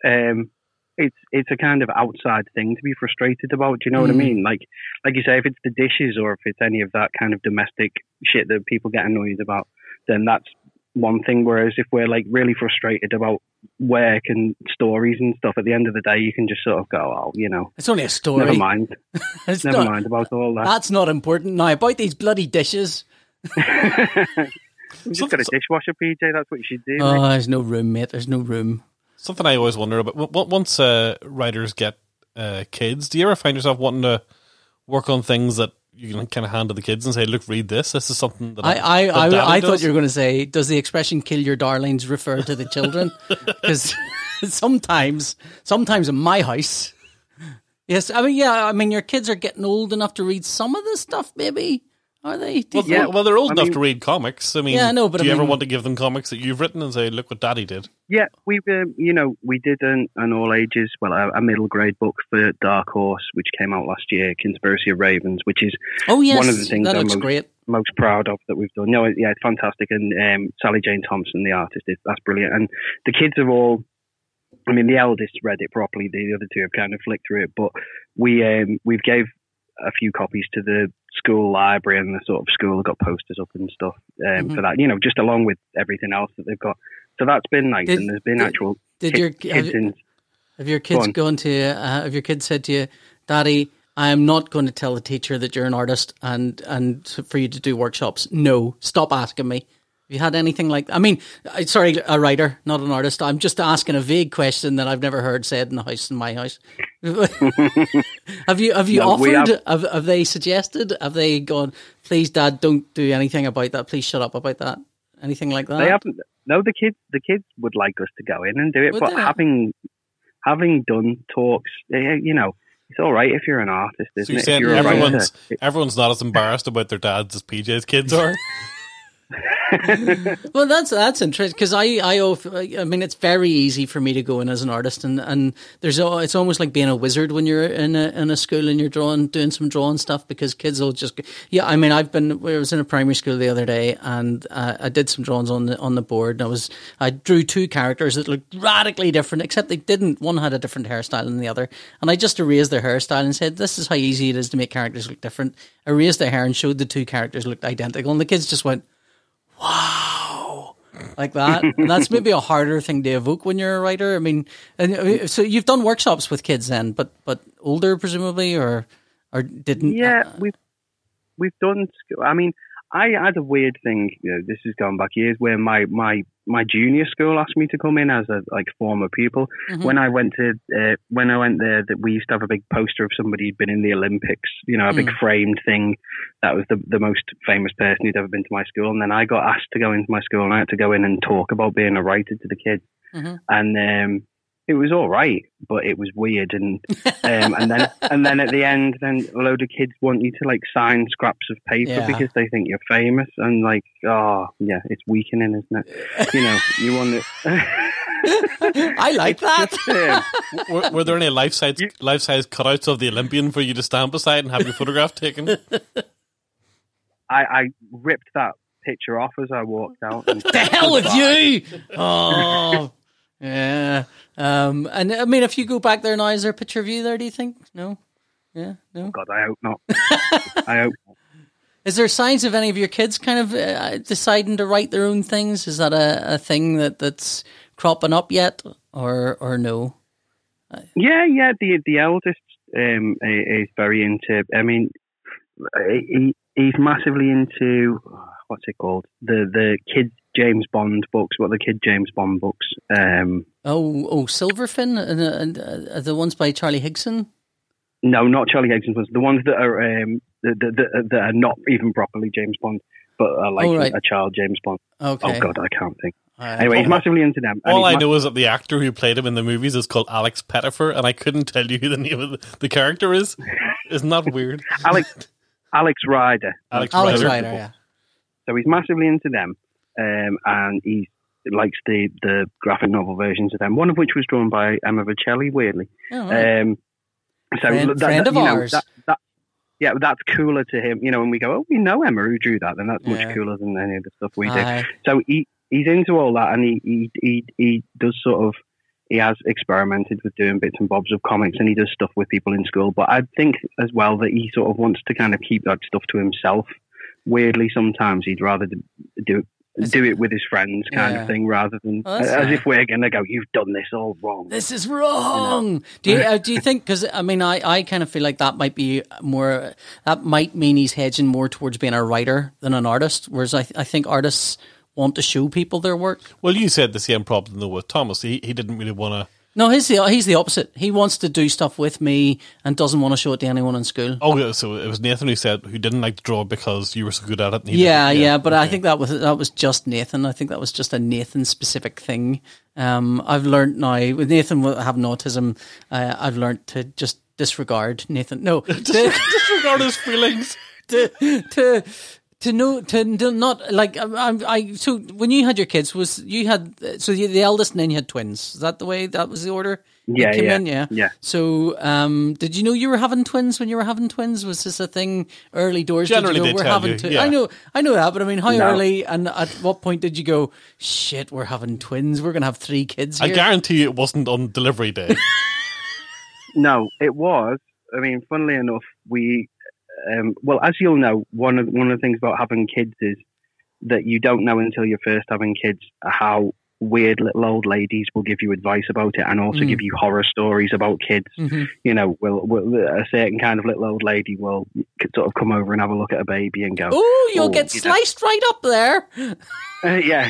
um, it's it's a kind of outside thing to be frustrated about. Do you know what I Mm. mean? Like like you say, if it's the dishes or if it's any of that kind of domestic shit that people get annoyed about, then that's one thing. Whereas if we're like really frustrated about work and stories and stuff, at the end of the day, you can just sort of go, oh, you know, it's only a story. never mind, never not- mind about all that. That's not important. Now about these bloody dishes. We've just got a dishwasher, PJ. That's what you should do. mate. Oh, there's no room, mate. There's no room. Something I always wonder about. Once uh, writers get uh, kids, do you ever find yourself wanting to work on things that you can kind of hand to the kids and say, "Look, read this. This is something that I, I, that I, I thought you were going to say, does the expression "kill your darlings" refer to the children? Because sometimes, sometimes in my house, yes, I mean, yeah, I mean, your kids are getting old enough to read some of this stuff. Maybe are they? Do you Well. Yeah. well, they're old I enough mean- to read comics. I mean, Yeah, I know, but do I you ever want to give them comics that you've written and say, "Look what Daddy did"? Yeah, we've um, you know we did an, an all ages well a, a middle grade book for Dark Horse which came out last year, Conspiracy of Ravens, which is oh yes, one of the things that I'm looks most- great. most proud of that we've done. No, yeah, it's fantastic, and um, Sally Jane Thompson, the artist, is that's brilliant. And the kids have all, I mean, the eldest read it properly. The other two have kind of flicked through it, but we um, we've gave a few copies to the school library, and the sort of school have got posters up and stuff um, Mhm. for that. You know, just along with everything else that they've got. So that's been nice, Did- and there's been did- actual Did your have, kids in. have your kids on. gone to uh, have your kids said to you, Daddy? I am not going to tell the teacher that you're an artist and and for you to do workshops. No, stop asking me. Have you had anything like? I mean, sorry, a writer, not an artist. I'm just asking a vague question that I've never heard said in the house in my house. have you have you No, offered? Have, have they suggested? Have they gone? Please, Dad, don't do anything about that. Please shut up about that. Anything like that? They haven't. No, the kids. The kids would like us to go in and do it, Would but they? having having done talks, eh, you know, it's all right if you're an artist, So isn't you're it? Saying you're everyone's writer. everyone's not as embarrassed about their dads as PJ's kids are. Well, that's that's interesting because I I I mean it's very easy for me to go in as an artist and and there's a, it's almost like being a wizard when you're in a in a school and you're drawing doing some drawing stuff because kids will just yeah I mean I've been I was in a primary school the other day and uh, I did some drawings on the on the board and I was I drew two characters that looked radically different except they didn't one had a different hairstyle than the other. And I just erased their hairstyle and said this is how easy it is to make characters look different. I erased their hair and showed the two characters looked identical and the kids just went like that. And that's maybe a harder thing to evoke when you're a writer. I mean, and uh, so you've done workshops with kids then, but but older presumably, or or didn't? Yeah, uh, we've we've done. I mean, I had a weird thing. You know, this is going back years where my my my junior school asked me to come in as a like former pupil. Mhm. When I went to uh, when I went there, that we used to have a big poster of somebody who'd been in the Olympics. You know, a big Mm. framed thing. That was the the most famous person who'd ever been to my school. And then I got asked to go into my school, and I had to go in and talk about being a writer to the kids. Mhm. And um, it was all right, but it was weird. And um, and then and then at the end, then a load of kids want you to like sign scraps of paper Yeah. because they think you're famous, and like, oh yeah, it's weakening, isn't it? You know, you want to. I like that. were, were there any life size life size cutouts of the Olympian for you to stand beside and have your photograph taken? I, I ripped that picture off as I walked out. And the hell with you! Oh, yeah. Um, and I mean, if you go back there now, is there a picture of you there? Do you think? No. Yeah. No. God, I hope not. I hope. Not. Is there signs of any of your kids kind of uh, deciding to write their own things? Is that a, a thing that, that's cropping up yet, or or no? Yeah, yeah. The the eldest um, is very into. I mean, he he's massively into what's it called the the kid James Bond books. What are the kid James Bond books? Um, Oh, oh, Silverfin and, uh, and uh, the ones by Charlie Higson. no, not Charlie Higson's ones. The ones that are um, that, that, that, that are not even properly James Bond, but are like Oh, right. a child James Bond. Okay. Oh God, I can't think. Uh, Anyway, he's massively into them. All I ma- know is that the actor who played him in the movies is called Alex Pettyfer, and I couldn't tell you who the name of the, the character is. Isn't that weird? Alex Alex Rider. Alex, Alex Rider. Rider, yeah. So he's massively into them, um, and he likes the the graphic novel versions of them. One of which was drawn by Emma Vieceli, weirdly. Oh, right. Um, so Friend- that, friend that- of you know, ours. that, that, yeah, that's cooler to him. You know, when we go, oh, we know Emma who drew that, then that's Yeah. much cooler than any of the stuff we do. Aye. So he he's into all that, and he he he, he does sort of. He has experimented with doing bits and bobs of comics, and he does stuff with people in school. But I think as well that he sort of wants to kind of keep that stuff to himself. Weirdly, sometimes he'd rather do do, Is do it with his friends, kind Yeah. of thing, rather than that's as nice. if we're going to go. You've done this all wrong. This is wrong. Do you uh, do you think? Because I mean, I, I kind of feel like that might be more. That might mean he's hedging more towards being a writer than an artist. Whereas I I think artists want to show people their work. Well, you said the same problem though with Thomas. He he didn't really want to. No, he's the he's the opposite. He wants to do stuff with me and doesn't want to show it to anyone in school. Oh, yeah, so it was Nathan who said who didn't like to draw because you were so good at it. and he Yeah, didn't. yeah, but I think that was that was just Nathan. I think that was just a Nathan specific thing. Um, I've learned now with Nathan having autism, uh, I've learned to just disregard Nathan. No, disregard his feelings. to to to know to, to not like I, I, I. So when you had your kids, was you had so you, the eldest and then you had twins? Is that the way that was the order? Yeah, came yeah, in, yeah, yeah. So, um, did you know you were having twins when you were having twins? Was this a thing early doors? Generally, did you they go, we're tell having you, twi-" yeah. I know, I know that, but I mean, how No. early and at what point did you go? Shit, we're having twins. We're gonna have three kids I guarantee it wasn't on delivery day. No, it was. I mean, funnily enough, we, um, well, as you'll know, one of one of the things about having kids is that you don't know until you're first having kids how weird little old ladies will give you advice about it and also Mm. give you horror stories about kids. Mhm. You know, will, will a certain kind of little old lady will sort of come over and have a look at a baby and go, Oh, you'll Oh, get you know. sliced right up there. Uh, yeah,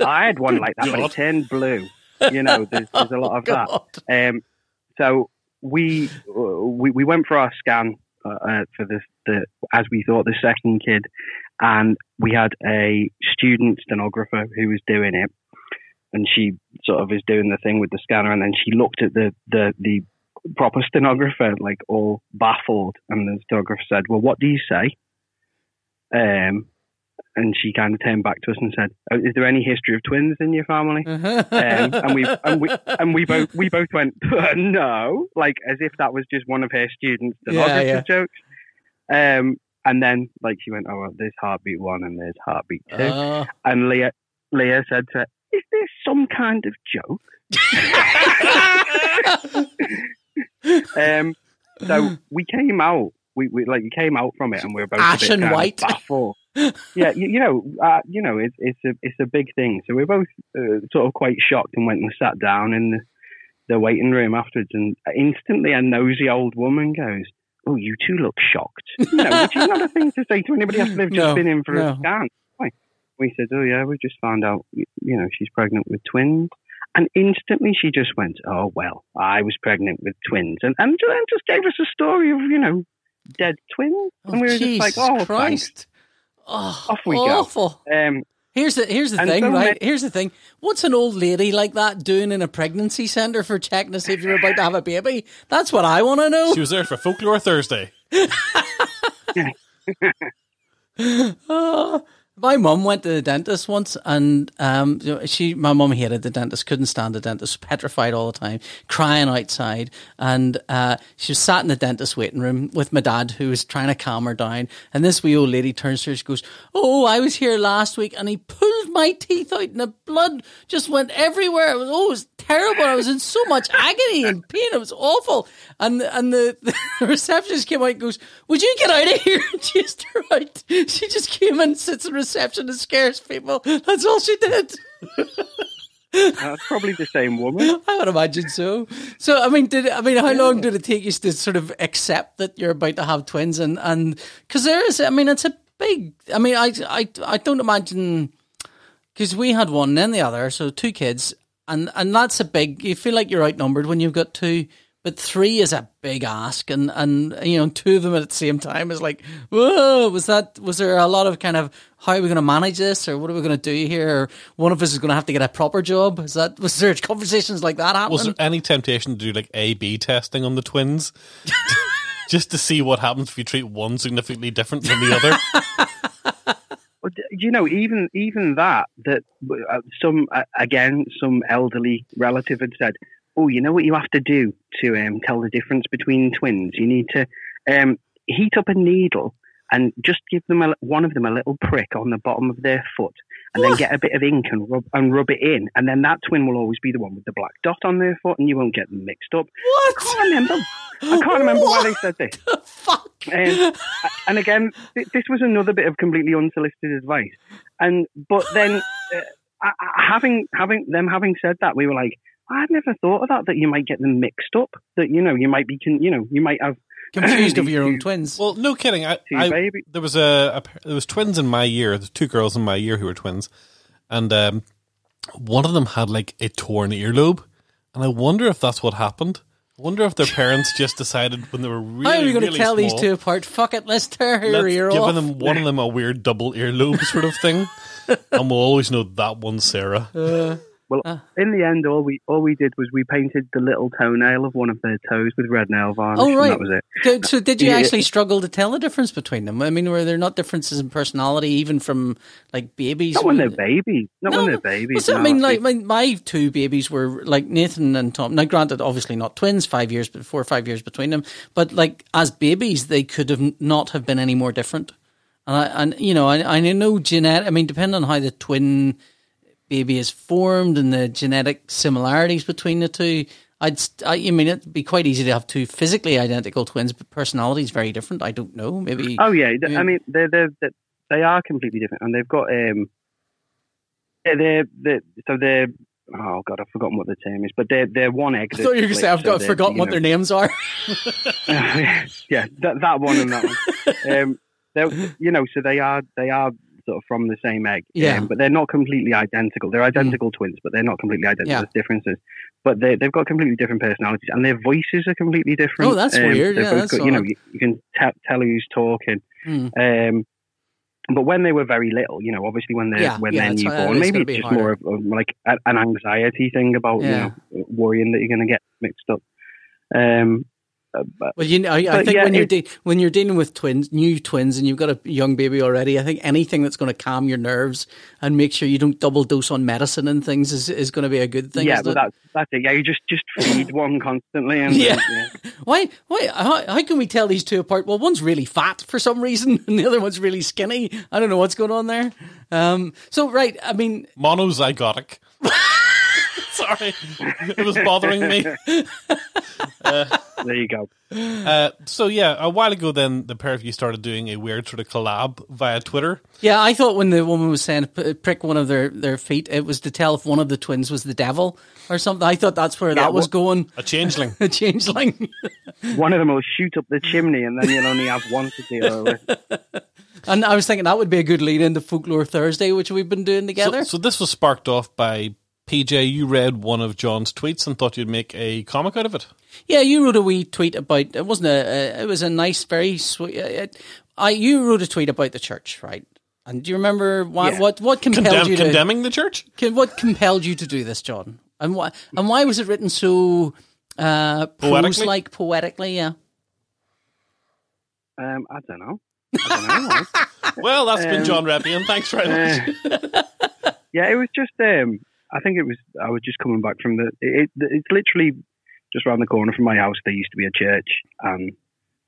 I had one like that, but it turned blue. You know, there's, there's a lot of that. Um, so we uh, we we went for our scan uh, for this the as we thought the second kid, and we had a student stenographer who was doing it, and she sort of is doing the thing with the scanner, and then she looked at the the the proper stenographer like all baffled, and the stenographer said, "Well, what do you say?" Um, and she kind of turned back to us and said, oh, "Is there any history of twins in your family?" um, and we and we and we both we both went no, like as if that was just one of her students' Yeah, yeah. jokes. Um, and then like she went, oh, well, there's heartbeat one and there's heartbeat two, Uh, and Leah Leah said to, her, is this some kind of joke? Um, so we came out. We, we like we came out from it, and we were both Ash a bit and white. baffled. Yeah, you, you know, uh, you know, it's it's a it's a big thing. So we are both uh, sort of quite shocked and went and sat down in the, the waiting room afterwards, and instantly a nosy old woman goes, "Oh, you two look shocked," you know, which is not a thing to say to anybody after they've just No, been in for no. a scan. We said, "Oh yeah, we just found out, you know, she's pregnant with twins." And instantly she just went, "Oh well, I was pregnant with twins," and and, and just gave us a story of you know dead twins, and we were just like, Jesus "Oh, thanks." Christ. Oh, Off we go. awful. Um, Here's the here's the thing, so right? many- Here's the thing. What's an old lady like that doing in a pregnancy centre for checking to see if you're about to have a baby? That's what I want to know. she was there for Folklore Thursday. Oh, my mum went to the dentist once, and um, she, my mum hated the dentist, couldn't stand the dentist, petrified all the time, crying outside, and uh, she was sat in the dentist waiting room with my dad, who was trying to calm her down. And this wee old lady turns to her, she goes, "Oh, I was here last week, and he pulled my teeth out, and the blood just went everywhere. It was, oh, it was terrible. I was in so much agony and pain. It was awful." And and the, the receptionist came out and goes, "Would you get out of here?" And chased her out. She just came and sits in and scares people. That's all she did. That's probably the same woman. I would imagine so. So, I mean, did I mean how long did it take you to sort of accept that you're about to have twins? And and because there is, I mean, it's a big. I mean, I I I don't imagine because we had one and then the other, so two kids, and and that's a big. You feel like you're outnumbered when you've got two. But three is a big ask, and, and you know two of them at the same time is like, whoa! Was that was there a lot of kind of how are we going to manage this, or what are we going to do here? Or one of us is going to have to get a proper job. Is that was there conversations like that happening? Was there any temptation to do like A B testing on the twins? Just to see what happens if you treat one significantly different from the other. Well, you know, even even that that uh, some uh, again some elderly relative had said, "Oh, you know what you have to do to um, tell the difference between twins? You need to um, heat up a needle and just give them a, one of them a little prick on the bottom of their foot, and then get a bit of ink and rub and rub it in, and then that twin will always be the one with the black dot on their foot, and you won't get them mixed up." What? I can't remember. I can't remember why they said this. Fuck. Um, and again, th- this was another bit of completely unsolicited advice. And but then, uh, having having them having said that, we were like, I'd never thought of that. That you might get them mixed up. That you know, you might be, you know, you might have Confused over your own twins. Well, no kidding. I, I there was a, a there was twins in my year. There's two girls in my year who were twins, and um, one of them had like a torn earlobe, and I wonder if that's what happened. I wonder if their parents just decided when they were really, How are we going to really tell these two apart? Fuck it, let's tear her Let's ear give off. them one of them a weird double earlobe sort of thing, and we'll always know that one's Sarah. Well, in the end, all we all we did was we painted the little toenail of one of their toes with red nail varnish, Oh, right. and that was it. So, so did you Yeah. actually struggle to tell the difference between them? I mean, were there not differences in personality even from like babies? Not when they're babies. Not when they're babies. So, I mean, like my, my two babies were like Nathan and Tom. Now, granted, obviously not twins, five years, but four or five years between them. But like as babies, they could have not have been any more different. And, I, and you know, I, I know genetic. I mean, depending on how the twin baby is formed and the genetic similarities between the two. I'd, I, I mean, it'd be quite easy to have two physically identical twins, but personalities very different. I don't know. Maybe. Oh yeah, Yeah. I mean they're, they're, they they are completely different, and they've got um, they're, they're, they're so they're oh god, I've forgotten what the term is, but they're they're one egg. I thought you were going to say I've got forgotten what their names are. yeah, that that one and that one. Um, they're you know, so they are they are sort of from the same egg, Yeah. um, but they're not completely identical. They're identical twins, but they're not completely identical. Yeah. There's differences, but they they've got completely different personalities, and their voices are completely different. Oh, that's Um, weird. Yeah, that's got, you know, you, you can tell tell who's talking. Hmm. Um, but when they were very little, you know, obviously when they're Yeah, when yeah, they're newborn, maybe it's just harder. more of, of like a, an anxiety thing about Yeah. you know worrying that you're going to get mixed up. Um, but Well, you know, I, I think yeah, when you're it- de- when you're dealing with twins, new twins, and you've got a young baby already, I think anything that's going to calm your nerves and make sure you don't double dose on medicine and things is, is going to be a good thing. yeah, isn't but it? that's that's it. Yeah, you just just feed one constantly, and Yeah. yeah. Why? Why? How, how can we tell these two apart? Well, one's really fat for some reason, and the other one's really skinny. I don't know what's going on there. Um, so, right, I mean, Monozygotic. Sorry, it was bothering me. there you go. Uh, so yeah, a while ago, then the pair of you started doing a weird sort of collab via Twitter. yeah, I thought when the woman was saying p- prick one of their, their feet, it was to tell if one of the twins was the devil or something. I thought that's where that was what- going. A changeling. A changeling. One of them will shoot up the chimney, and then you'll only have one to deal with. And I was thinking that would be a good lead into Folklore Thursday, which we've been doing so, together. so this was sparked off by PJ. You read one of John's tweets and thought you'd make a comic out of it. yeah, you wrote a wee tweet about it wasn't a, a it was a nice, very sweet. It, I you wrote a tweet about the church, right? And do you remember what Yeah. what what compelled Condemn, you to condemning the church. Can- what compelled you to do this, John? And why and why was it written so uh, Poetically? prose like poetically? Yeah. Um, I don't know. I don't know. Well, that's been Um, John Reppion. Thanks very much. Uh, yeah, it was just. Um, I think it was. I was just coming back from the. It, it, it's literally just around the corner from my house. There used to be a church, and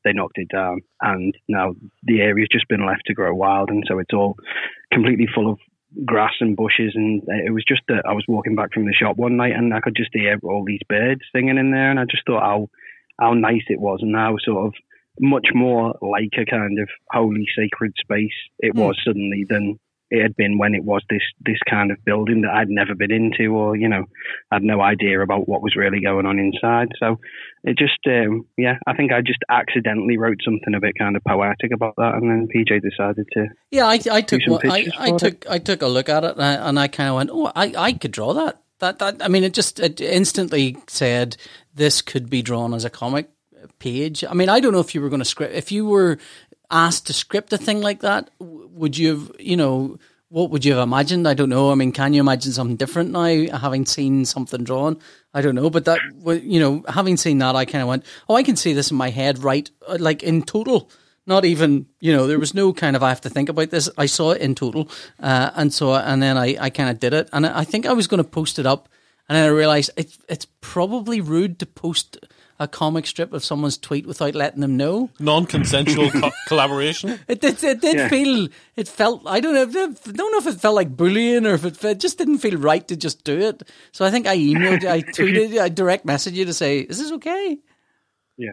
they knocked it down, and now the area's just been left to grow wild, and so it's all completely full of grass and bushes. And it was just that I was walking back from the shop one night, and I could just hear all these birds singing in there, and I just thought how how nice it was, and how sort of much more like a kind of holy sacred space it Hmm. was suddenly than it had been when it was this this kind of building that I'd never been into, or you know, had no idea about what was really going on inside. So it just, um, yeah, I think I just accidentally wrote something a bit kind of poetic about that, and then PJ decided to. Yeah, I, I took I, I for it. took I took a look at it and I, and I kind of went, oh, I, I could draw that. That that I mean, it just it instantly said this could be drawn as a comic page. I mean, I don't know if you were going to script if you were asked to script a thing like that, would you have you know what would you have imagined? I don't know. I mean, can you imagine something different now, having seen something drawn? I don't know, but that you know, having seen that, I kind of went, oh, I can see this in my head, right? uh, Like in total not even you know there was no kind of I have to think about this. I saw it in total, uh, and so and then I, I kind of did it, and I think I was going to post it up, and then I realized it's it's probably rude to post a comic strip of someone's tweet without letting them know. Non-consensual co- collaboration. It did it did Yeah. feel it felt I don't know I don't know if it felt like bullying or if it, it just didn't feel right to just do it. So I think I emailed you, I tweeted, I direct messaged you to say, "Is this okay?" Yeah,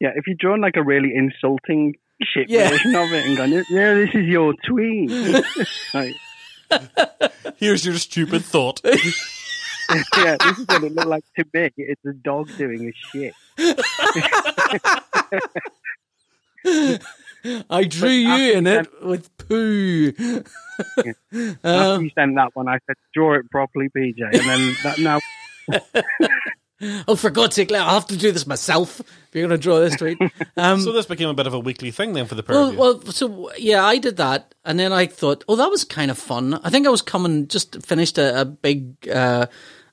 yeah, if you're drawing like a really insulting shit Yeah. version of it and going, yeah, this is your tweet. like, Here's your stupid thought. yeah, this is what it looked like to me. It's a dog doing a shit. I drew you in it with poo. Um, after you sent that one, I said, draw it properly, PJ. And then that now, Oh, for God's sake, I'll have to do this myself. If you're going to draw this tweet. Um, so this became a bit of a weekly thing then for the pair well, well, so yeah, I did that, and then I thought, oh, that was kind of fun. I think I was coming, just finished a, a big. Uh,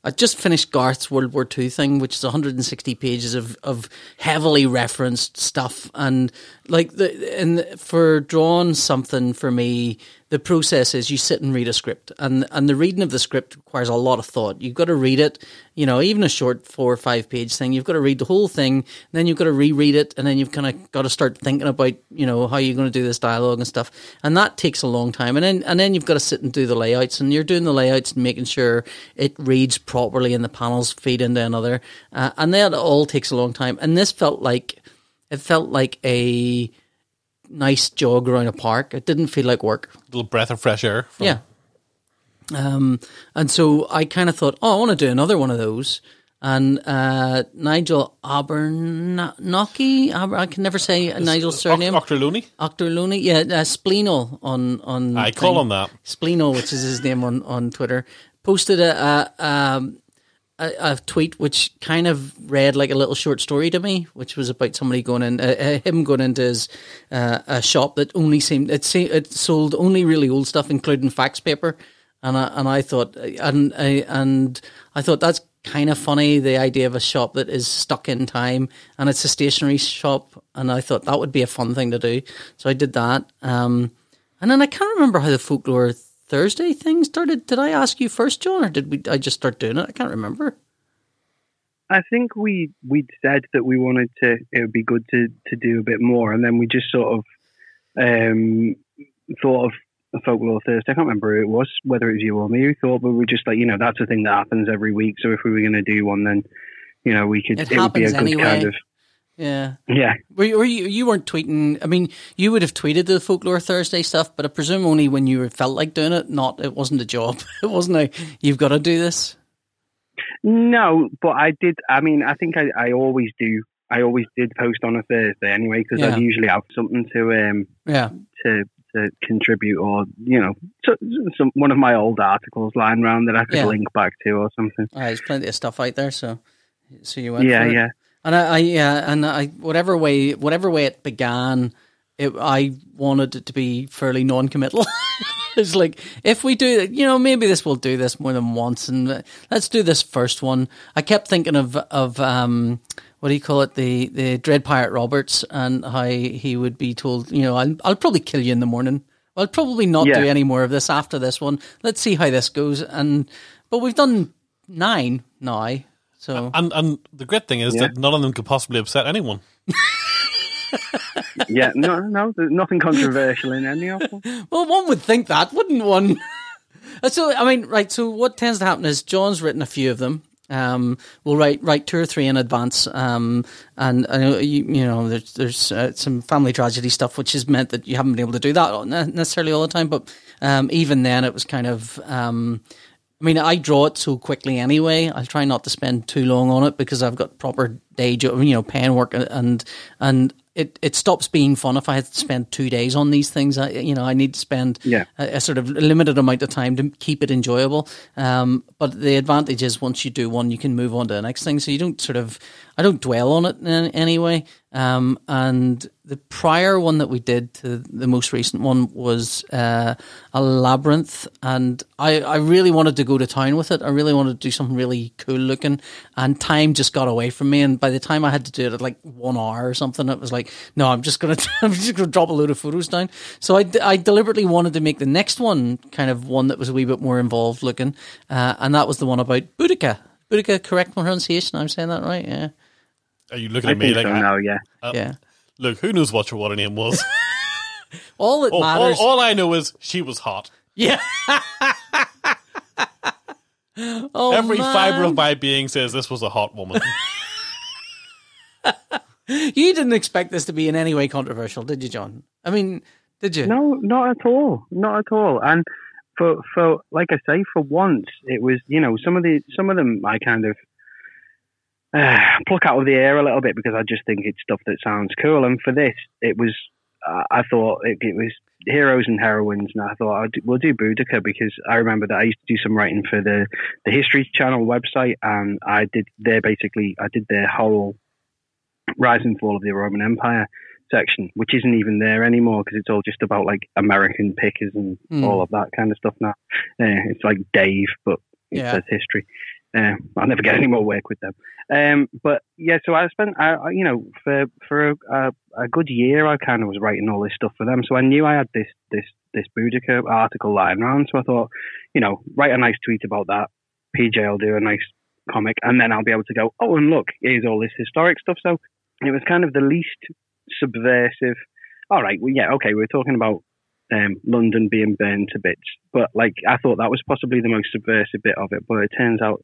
I just finished Garth's World War II thing, which is 160 pages of, of heavily referenced stuff, and like the and for drawing something for me, the process is you sit and read a script, and and the reading of the script requires a lot of thought. You've got to read it, you know, even a short four or five page thing. You've got to read the whole thing, then you've got to reread it, and then you've kind of got to start thinking about, you know, how you're going to do this dialogue and stuff, and that takes a long time. And then and then you've got to sit and do the layouts, and you're doing the layouts and making sure it reads properly, and the panels feed into another, uh, and that all takes a long time. And this felt like it felt like a nice jog around a park. It didn't feel like work. A little breath of fresh air. From, Yeah. Um, and so I kind of thought, oh, I want to do another one of those. And uh, Nigel Abernocki, Aber, I can never say Nigel's surname. Dr. Looney. Auchterlounie, yeah, uh, Spleenol on on. I call him that. Spleenol, which is his name on, on Twitter, posted a, a, um, a, a tweet which kind of read like a little short story to me, which was about somebody going in, uh, uh, him going into his uh, a shop that only seemed it, se- it sold only really old stuff, including fax paper, and I, and I thought and I, and I thought that's kind of funny the idea of a shop that is stuck in time and it's a stationery shop. And I thought that would be a fun thing to do. So I did that. Um, and then I can't remember how the folklore Thursday thing started did I ask you first John or did we I just start doing it I can't remember I think we we'd said that we wanted to. It would be good to to do a bit more, and then we just sort of um, thought of a folklore Thursday. I can't remember who it was, whether it was you or me who thought, but we were just like, you know, that's a thing that happens every week. So if we were going to do one, then you know, we could. It It, would be a happens good anyway. kind of yeah yeah. Were you, were you you weren't tweeting? I mean, you would have tweeted the folklore Thursday stuff, but I presume only when you felt like doing it. Not it wasn't a job. It wasn't a you've got to do this. No, but I did. I mean, I think I, I always do. I always did post on a Thursday anyway because Yeah. I usually have something to um Yeah, to to contribute or you know so, some one of my old articles lying around that I could Yeah. link back to or something. Ah, there's plenty of stuff out there. So, so you went. Yeah, for it. And I, I yeah, and I whatever way whatever way it began, it, I wanted it to be fairly non-committal. it's like if we do, you know, maybe this will do this more than once, and uh, let's do this first one. I kept thinking of of um, what do you call it, the the Dread Pirate Roberts, and how he would be told, you know, I'll I'll probably kill you in the morning. I'll probably not Yeah. do any more of this after this one. Let's see how this goes. And but we've done nine now, so And and the great thing is Yeah. that none of them could possibly upset anyone. Yeah, no, no, there's nothing controversial in any of them. Well, one would think that, wouldn't one? so, I mean, right. So, what tends to happen is John's written a few of them. Um, we'll write write two or three in advance, um, and I know you, you know there's there's uh, some family tragedy stuff, which has meant that you haven't been able to do that necessarily all the time. But um, even then it was kind of. I mean, I draw it so quickly anyway. I'll try not to spend too long on it because I've got proper day job, you know, pen work, and and it, it stops being fun if I had to spend two days on these things. I, you know, I need to spend Yeah. a, a sort of limited amount of time to keep it enjoyable. Um, but the advantage is once you do one, you can move on to the next thing. So you don't sort of, I don't dwell on it in any way. Um, and the prior one that we did to the most recent one was uh, a labyrinth, and I, I really wanted to go to town with it. I really wanted to do something really cool looking, and time just got away from me. And by the time I had to do it at like one hour or something, it was like, no, I'm just gonna I'm just gonna drop a load of photos down. So I, I deliberately wanted to make the next one kind of one that was a wee bit more involved looking, uh, and that was the one about Boudica. Boudica, correct pronunciation? I'm saying that right? Yeah, Are you looking I at me like, so I- now, yeah. Uh, yeah. look, who knows what your what her name was? All that Oh, all, matters. all I know is she was hot. yeah. oh, Every man. fiber of my being says this was a hot woman. You didn't expect this to be in any way controversial, did you, John? I mean, did you? No, not at all. Not at all. And for for like I say, for once, it was you know some of the some of them I kind of uh, pluck out of the air a little bit because I just think it's stuff that sounds cool. And for this, it was uh, I thought it, it was heroes and heroines, and I thought do, we'll do Boudica because I remember that I used to do some writing for the the History Channel website, and I did their basically I did their whole rise and fall of the Roman Empire section, which isn't even there anymore because it's all just about like American pickers and Hmm. all of that kind of stuff now. Uh, it's like Dave, but it Yeah. says history. Uh, I'll never get any more work with them. Um, but yeah, so I spent, I, you know, for for a, a, a good year, I kind of was writing all this stuff for them. So I knew I had this this this Boudica article lying around. So I thought, you know, write a nice tweet about that. PJ will do a nice comic, and then I'll be able to go, oh, and look, here's all this historic stuff. So it was kind of the least subversive. All right, well, yeah, okay, we we're talking about um, London being burned to bits, but like I thought that was possibly the most subversive bit of it. But it turns out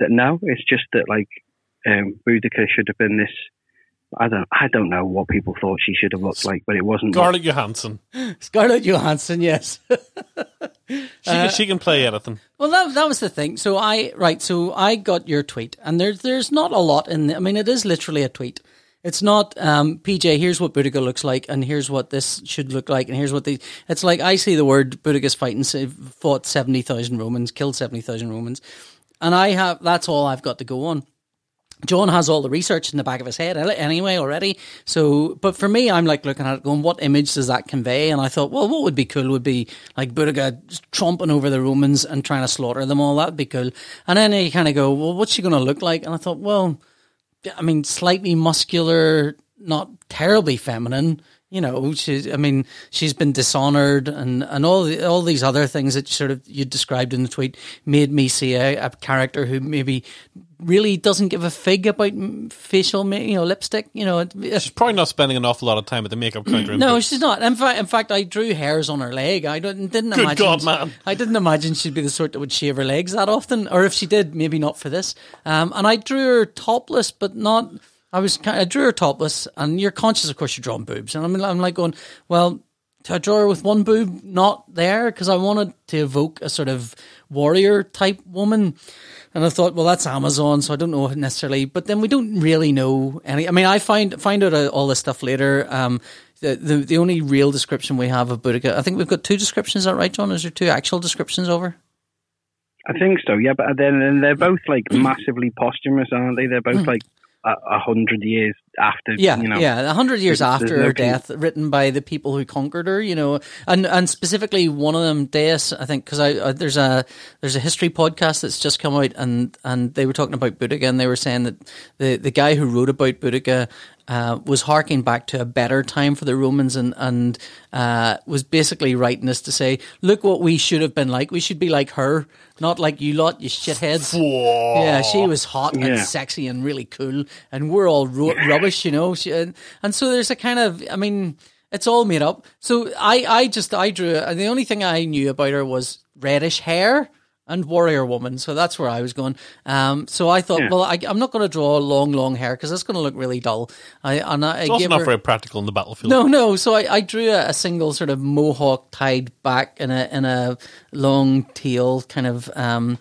that no, it's just that like um, Boudica should have been this. I don't, I don't know what people thought she should have looked like, but it wasn't. Scarlett Johansson. Scarlett Johansson, yes. She, can, she can play anything. Well, that that was the thing. So I right. So I got your tweet, and there's there's not a lot in. The, I mean, it is literally a tweet. It's not um, PJ. Here's what Boudica looks like, and here's what this should look like, and here's what the. It's like I see the word Boudica's fighting, say, fought seventy thousand Romans, killed seventy thousand Romans, and I have that's all I've got to go on. John has all the research in the back of his head anyway already. So, but for me, I'm like looking at it going, what image does that convey? And I thought, well, what would be cool would be like Boudica tromping over the Romans and trying to slaughter them all. That'd be cool. And then you kind of go, well, what's she going to look like? And I thought, well, I mean, slightly muscular, not terribly feminine. You know, she. I mean, she's been dishonored, and, and all the, all these other things that sort of you described in the tweet made me see a, a character who maybe really doesn't give a fig about mm, facial, ma- you know, lipstick. You know, She's probably not spending an awful lot of time at the makeup counter. no, she's not. In fact, in fact, I drew hairs on her leg. I didn't, didn't Good imagine. God, man. I didn't imagine she'd be the sort that would shave her legs that often, or if she did, maybe not for this. Um, and I drew her topless, but not. I was. I drew her topless, and you're conscious, of course, you're drawing boobs, and I'm, I'm like going, well. To draw her with one boob not there because I wanted to evoke a sort of warrior type woman, and I thought, well, that's Amazon, so I don't know necessarily. But then we don't really know any. I mean, I find find out uh, all this stuff later. Um, the, the the only real description we have of Boudica, I think we've got two descriptions. Is that right, John? Is there two actual descriptions over? I think so, yeah. But then then they're both like massively posthumous, aren't they? They're both like a, hundred years after. Yeah, you know, yeah, a hundred years there's- after there's no her death, written by the people who conquered her. You know, and and specifically one of them, Deus, I think, because I, I there's a there's a history podcast that's just come out, and and they were talking about Boudica, and they were saying that the the guy who wrote about Boudica. Uh, was harking back to a better time for the Romans and and uh, was basically writing this to say, look what we should have been like. We should be like her, not like you lot, you shitheads. Yeah, she was hot and sexy and really cool, and we're all ru- rubbish, you know. She, and, and so there's a kind of, I mean, it's all made up. So I, I just, I drew. And the only thing I knew about her was reddish hair, and warrior woman. So that's where I was going. Um, so I thought, Yeah. well, I, I'm not going to draw long, long hair because that's going to look really dull. I, and I, It's I also not her- very practical in the battlefield. no, no. So I, I drew a, a single sort of mohawk tied back in a in a long tail kind of. Um,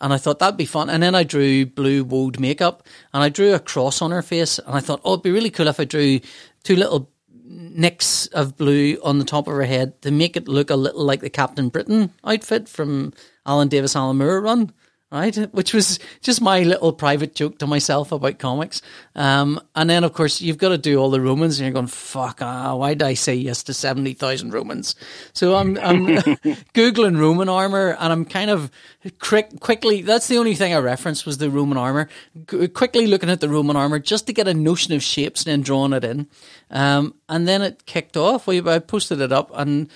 and I thought that'd be fun. And then I drew blue woad makeup, and I drew a cross on her face. And I thought, oh, it'd be really cool if I drew two little nicks of blue on the top of her head to make it look a little like the Captain Britain outfit from Alan Davis Alan Moore run. Right, which was just my little private joke to myself about comics. Um, and then, of course, you've got to do all the Romans, and you're going, "Fuck! Ah, why did I say yes to seventy thousand Romans?" So I'm, I'm googling Roman armor, and I'm kind of quick, quickly. That's the only thing I referenced was the Roman armor. G- quickly looking at the Roman armor just to get a notion of shapes, and then drawing it in. Um, and then it kicked off. We I posted it up, and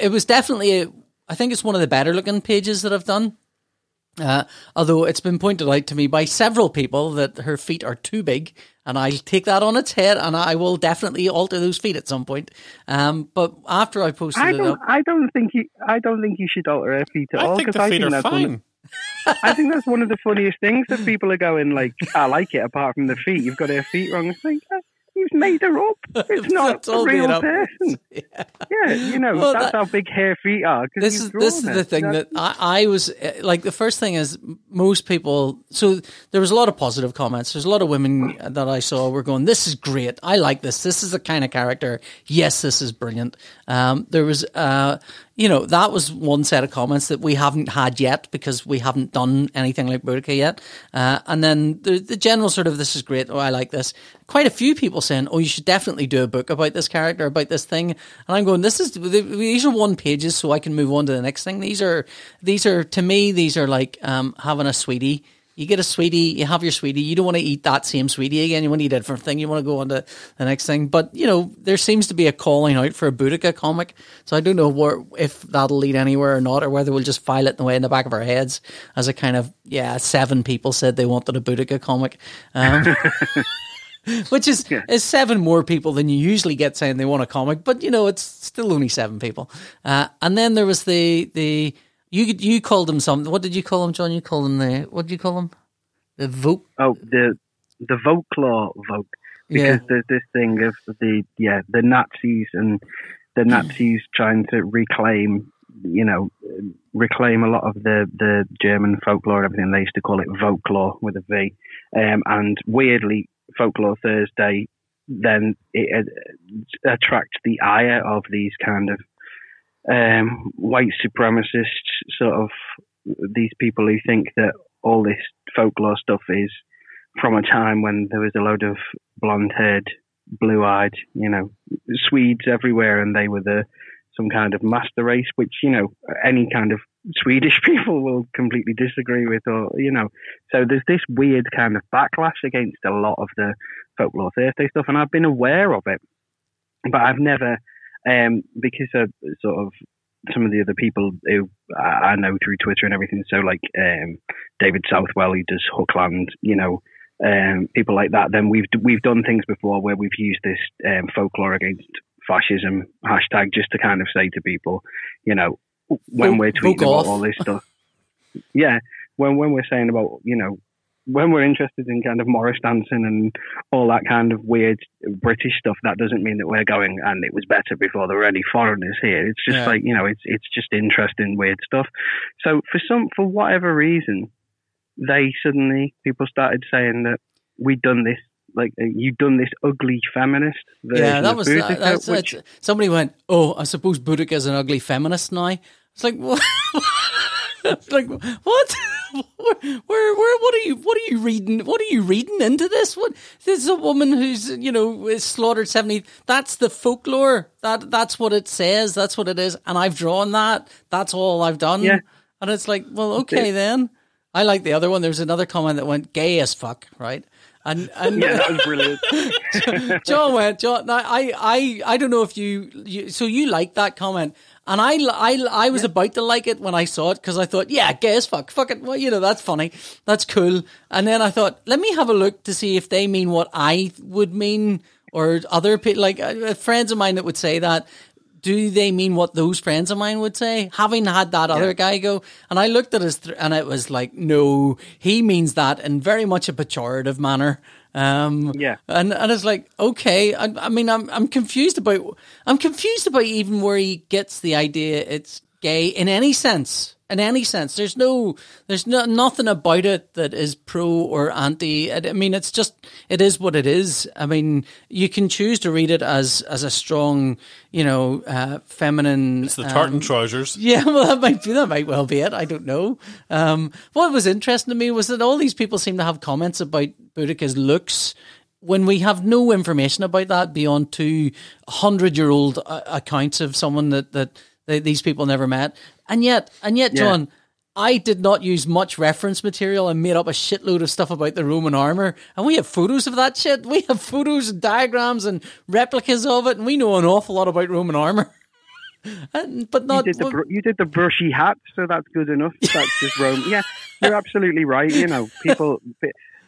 it was definitely. A, I think it's one of the better looking pages that I've done. Uh, although it's been pointed out to me by several people that her feet are too big, and I'll take that on its head, and I will definitely alter those feet at some point. Um, but after I posted I it don't. up, I don't think you. I don't think you should alter her feet at I all because I feet think are that's one. fine. Of, I think that's one of the funniest things that people are going like. I like it. Apart from the feet, you've got her feet wrong. It's like you've made her up. It's not a real up. person. Yeah, you know Well, that's that- how big her feet are. this is this is the thing that I, I was uh, like the first thing is most people so there was a lot of positive comments there's a lot of women that i saw were going this is great i like this this is the kind of character yes this is brilliant um, there was uh, you know that was one set of comments that we haven't had yet because we haven't done anything like Boudica yet. Uh, and then the, the general sort of this is great. Oh i like this. Quite a few people saying oh you should definitely do a book about this character about this thing. And i'm going this is these are one pages so i can move on to the next thing. These are these are to me these are like um, having a sweetie you get a sweetie, you have your sweetie. You don't want to eat that same sweetie again. You want to eat a different thing. You want to go on to the next thing. But you know, there seems to be a calling out for a Boudica comic. So I don't know where, if that'll lead anywhere or not, or whether we'll just file it away in the back of our heads as a kind of yeah. Seven people said they wanted a Boudica comic. Um, which is is seven more people than you usually get saying they want a comic, but you know it's still only seven people. Uh, and then there was the the you you called them something. What did you call them, John? You called them the what did you call them? The vote. Oh, the the folklore vote Yeah. because there's this thing of the yeah the Nazis and the Nazis trying to reclaim you know reclaim a lot of the the German folklore and everything. They used to call it folklore with a V, um, and weirdly folklore Thursday then it uh, attracts the ire of these kind of um, white supremacists, sort of these people who think that all this folklore stuff is from a time when there was a load of blonde-haired, blue-eyed, you know, Swedes everywhere, and they were the some kind of master race, which you know any kind of Swedish people will completely disagree with, or you know. So there's this weird kind of backlash against a lot of the folklore Thursday stuff, and I've been aware of it, but I've never, um, because of sort of some of the other people who I know through Twitter and everything. So like um, David Southwell, who does Hookland, you know, um, people like that. Then we've we've done things before where we've used this um, folklore against fascism hashtag just to kind of say to people, you know, when we're tweeting about all this stuff. Yeah, when when we're saying about you know when we're interested in kind of Morris dancing and all that kind of weird British stuff, that doesn't mean that we're going and it was better before there were any foreigners here. It's just Yeah. like you know, it's it's just interesting weird stuff. So for some for whatever reason, they suddenly people started saying that we'd done this like uh, you'd done this ugly feminist Yeah, that was Boudica, that's, which somebody went. Oh, I suppose Boudica is an ugly feminist now. It's like what? Like what? Where, where, where, what are you, what are you reading? What are you reading into this? What? This is a woman who's, you know, slaughtered seventy. That's the folklore. That, that's what it says. That's what it is. And I've drawn that. That's all I've done. Yeah. And it's like, well, okay then. I like the other one. There was another comment that went gay as fuck, right? And and yeah, that was brilliant. John went. John, I, I, I don't know if you, you, so you liked that comment, and I, I, I was about to like it when I saw it because I thought, yeah, gay as fuck, fuck it, well, you know, that's funny, that's cool. And then I thought, let me have a look to see if they mean what I would mean, or other people, like uh, friends of mine that would say that. do they mean what those friends of mine would say? Having had that other guy go, and I looked at his, th- and it was like, no, he means that in very much a pejorative manner. Um, Yeah. and and it's like, okay, I, I mean, I'm I'm confused about, I'm confused about even where he gets the idea it's gay in any sense. In any sense, there's no, there's no nothing about it that is pro or anti. I mean, it's just, it is what it is. I mean, you can choose to read it as as a strong, you know, uh, feminine. It's the tartan um, trousers. yeah, well, that might be that might well be it. I don't know. Um, what was interesting to me was that all these people seem to have comments about Boudica's looks when we have no information about that beyond two hundred year old uh, accounts of someone that that these people never met, and yet and yet, Yeah. John. I did not use much reference material and made up a shitload of stuff about the Roman armor. And we have photos of that shit. We have photos and diagrams and replicas of it. And we know an awful lot about Roman armor. And- but You not did the br- you did the brushy hat, so that's good enough. That's just Rome. Yeah, you're absolutely right. You know, people.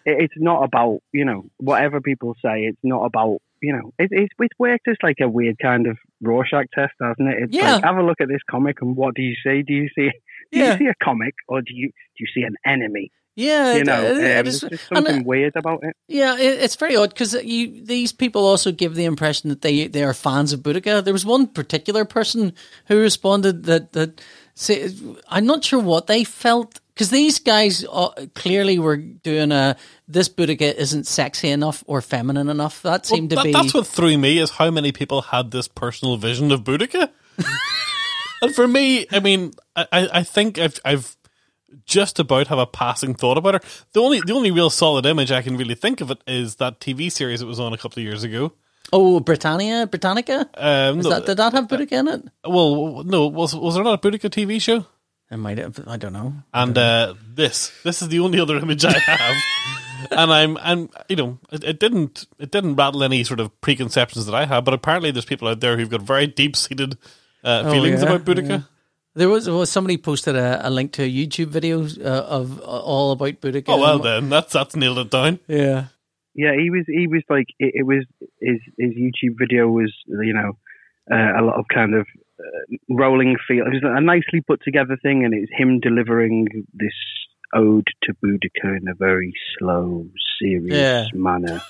It's not about you know whatever people say. It's not about you know. It, it's it's worked as like a weird kind of Rorschach test, hasn't it? It's Yeah. like have a look at this comic and what do you see? Do you see? Do Yeah. you see a comic or do you do you see an enemy? yeah, You know, it- um, it there's something uh, weird about it. Yeah, it, it's very odd because you these people also give the impression that they they are fans of Boudica. There was one particular person who responded that that say, I'm not sure what they felt because these guys uh, clearly were doing a this Boudica isn't sexy enough or feminine enough. That Well, seemed to that- be That's what threw me is how many people had this personal vision of Boudica. and for me, I mean, I, I I think I've I've just about have a passing thought about her. The only the only real solid image I can really think of it is that TV series that was on a couple of years ago. oh Britannia Britannica. Um, no, that, did that have Boudica in it? well, no, was was there not a Boudica TV show? It might have. I don't know. And uh, this this is the only other image I have. and I'm I'm you know it, it didn't it didn't rattle any sort of preconceptions that I have, but apparently there's people out there who've got very deep seated uh, feelings Oh, yeah, about Boudica. There was, was somebody posted a, a link to a YouTube video uh, of uh, all about Boudica. Oh well, then that's that's nailed it down. Yeah. Yeah, he was. He was like it, it was. His his YouTube video was you know uh, a lot of kind of rolling feel. It was a nicely put together thing, and it's him delivering this ode to Boudica in a very slow, serious Yeah. manner.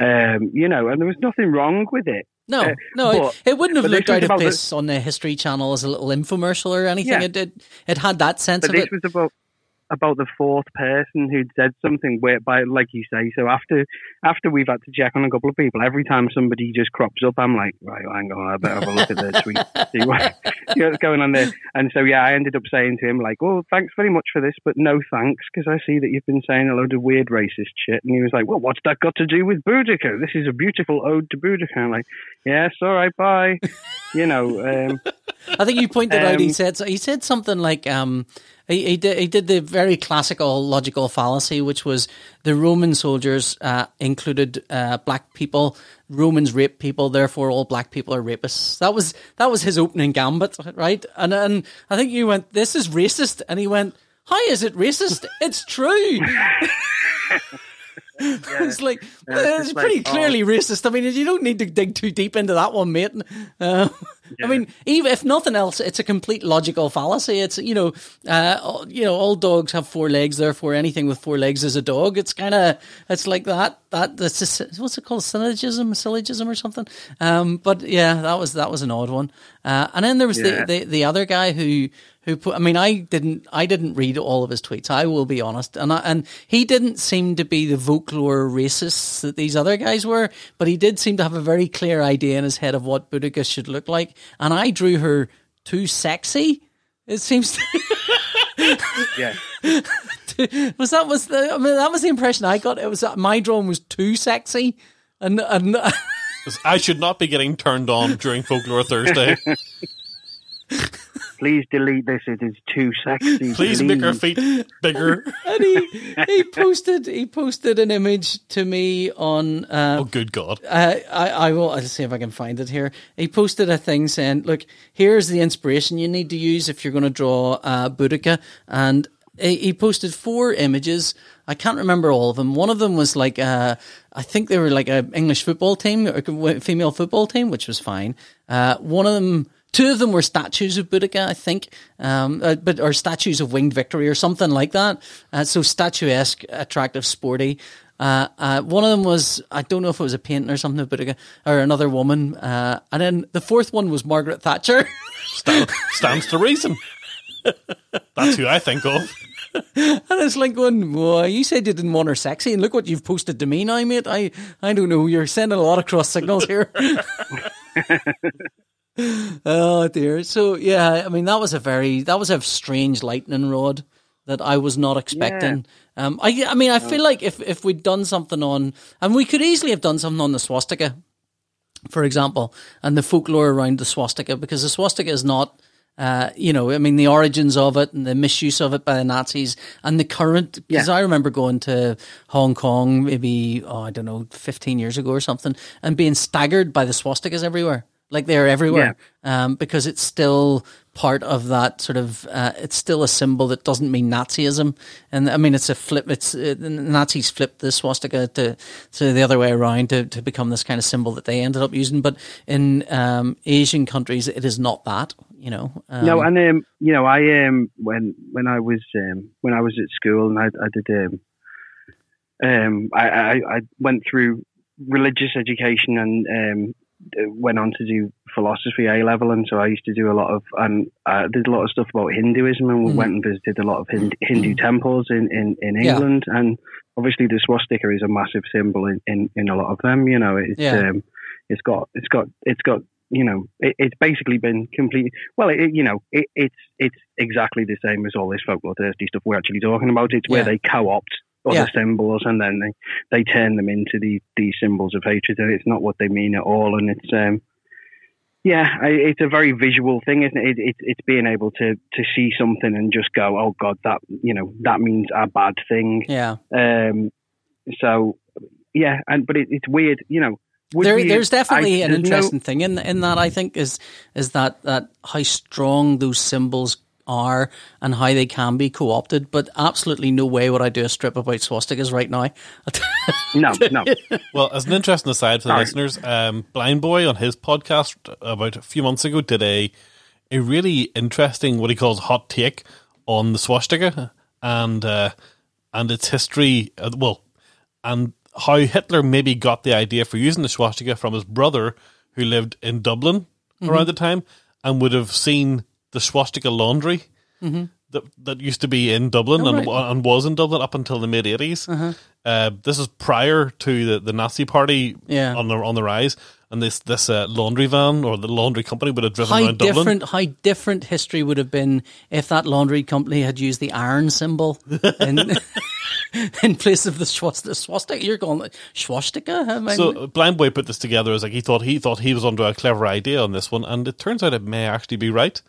Um, you know, and there was nothing wrong with it. No, Uh, no, it, but- it wouldn't have looked out of the- place on the History Channel as a little infomercial or anything. Yeah. It did. It had that sense But of this it. was about about the fourth person who'd said something where by like you say so after after we've had to check on a couple of people every time somebody just crops up i'm like right hang on i better have a look at their tweet see what, see what's going on there and so yeah i ended up saying to him like well thanks very much for this but no thanks because i see that you've been saying a load of weird racist shit and he was like well what's that got to do with Boudica? this is a beautiful ode to Boudica. i'm like yes all right bye you know um I think you pointed out he Um, said he said something like um he, he did he did the very classical logical fallacy, which was the Roman soldiers uh, included uh, black people. Romans rape people, therefore all black people are rapists. That was that was his opening gambit, right? And and I think you went, "This is racist," and he went, "How is it racist? it's true." it's like Yeah, it's it's pretty like, oh. clearly racist. I mean, you don't need to dig too deep into that one, mate. Uh, I mean, even if nothing else, it's a complete logical fallacy. It's you know, uh, all- you know, all dogs have four legs, therefore anything with four legs is a dog. It's kind of it's like that. That that's just, what's it called, syllogism, syllogism or something. Um, but yeah, that was that was an odd one. Uh, and then there was Yeah. the, the the other guy who who put. I mean, I didn't I didn't read all of his tweets. I will be honest, and I, and he didn't seem to be the folklore racists that these other guys were, but he did seem to have a very clear idea in his head of what Boudica should look like. And I drew her too sexy. It seems. To, yeah was that was the? I mean, that was the impression I got. It was that my drawing was too sexy, and and. 'Cause I should not be getting turned on during Folklore Thursday. please delete this it is too sexy Please make our feet bigger. and he he posted he posted an image to me on uh, Oh, good God. uh, I I will I'll see if I can find it here. He posted a thing saying, "Look, here's the inspiration you need to use if you're going to draw uh, Boudica." And he, he posted four images. I can't remember all of them. One of them was like uh, I think they were like a English football team, or a female football team, which was fine. Uh, one of them Two of them were statues of Boudica, I think, um, uh, but or statues of winged victory or something like that. Uh, so statuesque, attractive, sporty. Uh, uh, one of them was I don't know if it was a painting or something of Boudica or another woman, uh, and then the fourth one was Margaret Thatcher. Stand, stands to reason. That's who I think of. And it's like going, well, you said you didn't want her sexy, and look what you've posted to me now, mate. I, I don't know. You're sending a lot of cross signals here. oh dear. So yeah, I mean that was a very that was a strange lightning rod that I was not expecting. Um, I I mean I feel like if if we'd done something on, and we could easily have done something on the swastika, for example, and the folklore around the swastika, because the swastika is not. Uh, you know, I mean, the origins of it and the misuse of it by the Nazis and the current. Because Yeah. I remember going to Hong Kong, maybe oh, I don't know, fifteen years ago or something, and being staggered by the swastikas everywhere. Like they're everywhere, um, because it's still part of that sort of. Uh, it's still a symbol that doesn't mean Nazism, and I mean it's a flip. It's uh, the Nazis flipped the swastika to to the other way around to to become this kind of symbol that they ended up using. But in um, Asian countries, it is not that. You know, um, no, and um, you know, I um, when when I was um, when I was at school and I, I did um, um, I, I I went through religious education and um, uh, went on to do philosophy A level, and so I used to do a lot of and I did a lot of stuff about Hinduism, and we Mhm. went and visited a lot of Hind- Hindu temples in in, in Yeah. England, and obviously the swastika is a massive symbol in, in, in a lot of them. You know, it's Yeah. um, it's got it's got it's got you know it, it's basically been completely well it, you know it, it's it's exactly the same as all this folklore Thursday stuff we're actually talking about it's where Yeah. they co-opt other Yeah. symbols and then they they turn them into the these symbols of hatred and it's not what they mean at all and it's um yeah I, it's a very visual thing isn't it? it, it it's being able to to see something and just go oh god that you know that means a bad thing yeah. um so yeah and but it, it's weird you know there, we- there's definitely I- an there's no- interesting thing in in that I think is is that that how strong those symbols are and how they can be co-opted. But absolutely no way would I do a strip about swastikas right now. no no Well, as an interesting aside for the Sorry. listeners, um, Blind Boy on his podcast about a few months ago did a a really interesting what he calls hot take on the swastika and uh, and its history. Uh, well, and how Hitler maybe got the idea for using the swastika from his brother who lived in Dublin around the time and would have seen the swastika laundry. That, that used to be in Dublin Oh, and, right. and was in Dublin up until the mid 80s. Uh, this is prior to the, the Nazi Party Yeah. on the on the rise, and this this uh, laundry van or the laundry company would have driven How around Dublin. different how different history would have been if that laundry company had used the iron symbol in in place of the swastika. swastika. You're going swastika? I mean, So uh, Blind Boy put this together as like he thought he thought he was onto a clever idea on this one, and it turns out it may actually be right.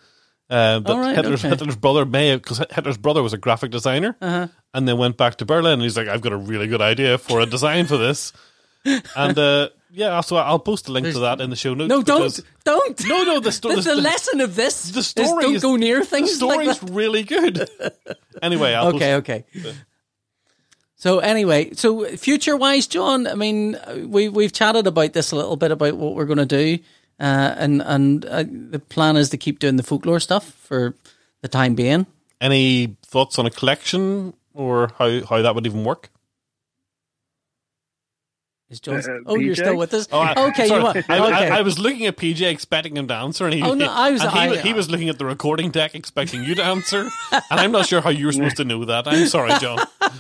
Uh, that right, Hitler's, okay. Hitler's brother may because Hitler's brother was a graphic designer, Uh-huh. and then went back to Berlin. and He's like, I've got a really good idea for a design for this, and uh, yeah, so I'll post a link to that in the show notes. no, don't, don't. No, no, the sto- The, the- the lesson of this the is story don't is- go near The things like story's that. really good. anyway, I'll Okay, okay. So anyway, so future wise, John, I mean, we we've chatted about this a little bit about what we're going to do, uh, and and uh, the plan is to keep doing the folklore stuff for the time being. any thoughts on a collection or how, how that would even work? Is John? Uh, oh, you're still with us? Oh, I- okay, sorry. you want? I, okay. I, I was looking at PJ expecting him to answer, and he, Oh, no, I was- and he, I- he was looking at the recording deck expecting you to answer, and I'm not sure how you were supposed to know that. I'm sorry, John.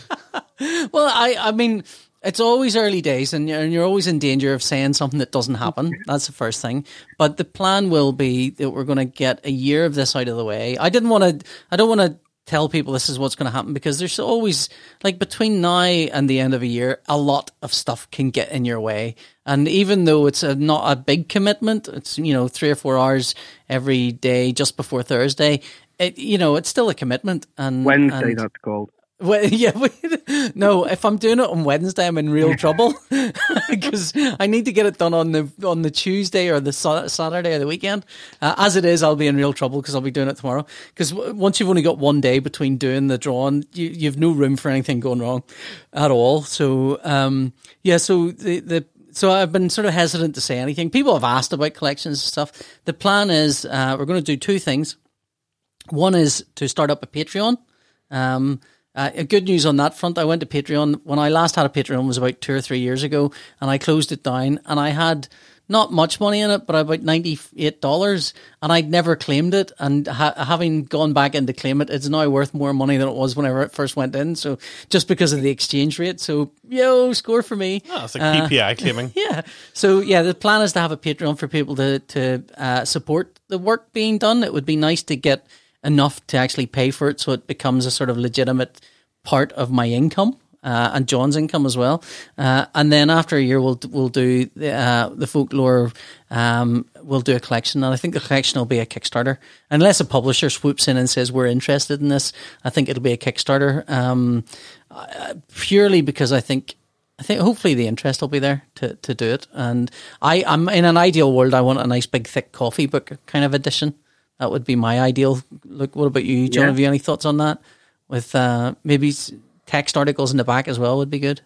Well, I, I mean, it's always early days, and you're, and you're always in danger of saying something that doesn't happen. Mm-hmm. That's the first thing. But the plan will be that we're going to get a year of this out of the way. I didn't want to. I don't want to tell people this is what's going to happen because there's always like between now and the end of a year, a lot of stuff can get in your way. And even though it's a, not a big commitment, it's you know three or four hours every day just before Thursday. It, you know, it's still a commitment. And Wednesday, and- that's called. Well, yeah, wait, no. If I'm doing it on Wednesday, I'm in real trouble because I need to get it done on the on the Tuesday or the Saturday or the weekend. Uh, as it is, I'll be in real trouble because I'll be doing it tomorrow. Because once you've only got one day between doing the drawing, you you've no room for anything going wrong at all. So um, yeah, so the the so I've been sort of hesitant to say anything. People have asked about collections and stuff. The plan is uh, we're going to do two things. One is to start up a Patreon. Um, uh, good news on that front. I went to Patreon when I last had a Patreon was about two or three years ago, and I closed it down. And I had not much money in it, but about ninety eight dollars, and I'd never claimed it. And ha- having gone back in to claim it, it's now worth more money than it was whenever it first went in. So just because of the exchange rate, so yo, score for me. Oh, it's like PPI claiming. Yeah. So yeah, the plan is to have a Patreon for people to to uh, support the work being done. It would be nice to get enough to actually pay for it, so it becomes a sort of legitimate part of my income. Uh, and John's income as well, uh, and then after a year we'll we'll do the, uh, the folklore. Um, we'll do a collection, and I think the collection will be a Kickstarter, unless a publisher swoops in and says we're interested in this. I think it'll be a Kickstarter, um, uh, purely because I think I think hopefully the interest will be there to, to do it. And I, I'm in an ideal world. I want a nice big thick coffee book kind of edition. That would be my ideal. Look, what about you, John? Yeah. Have you any thoughts on that? With uh, maybe text articles in the back as well would be good.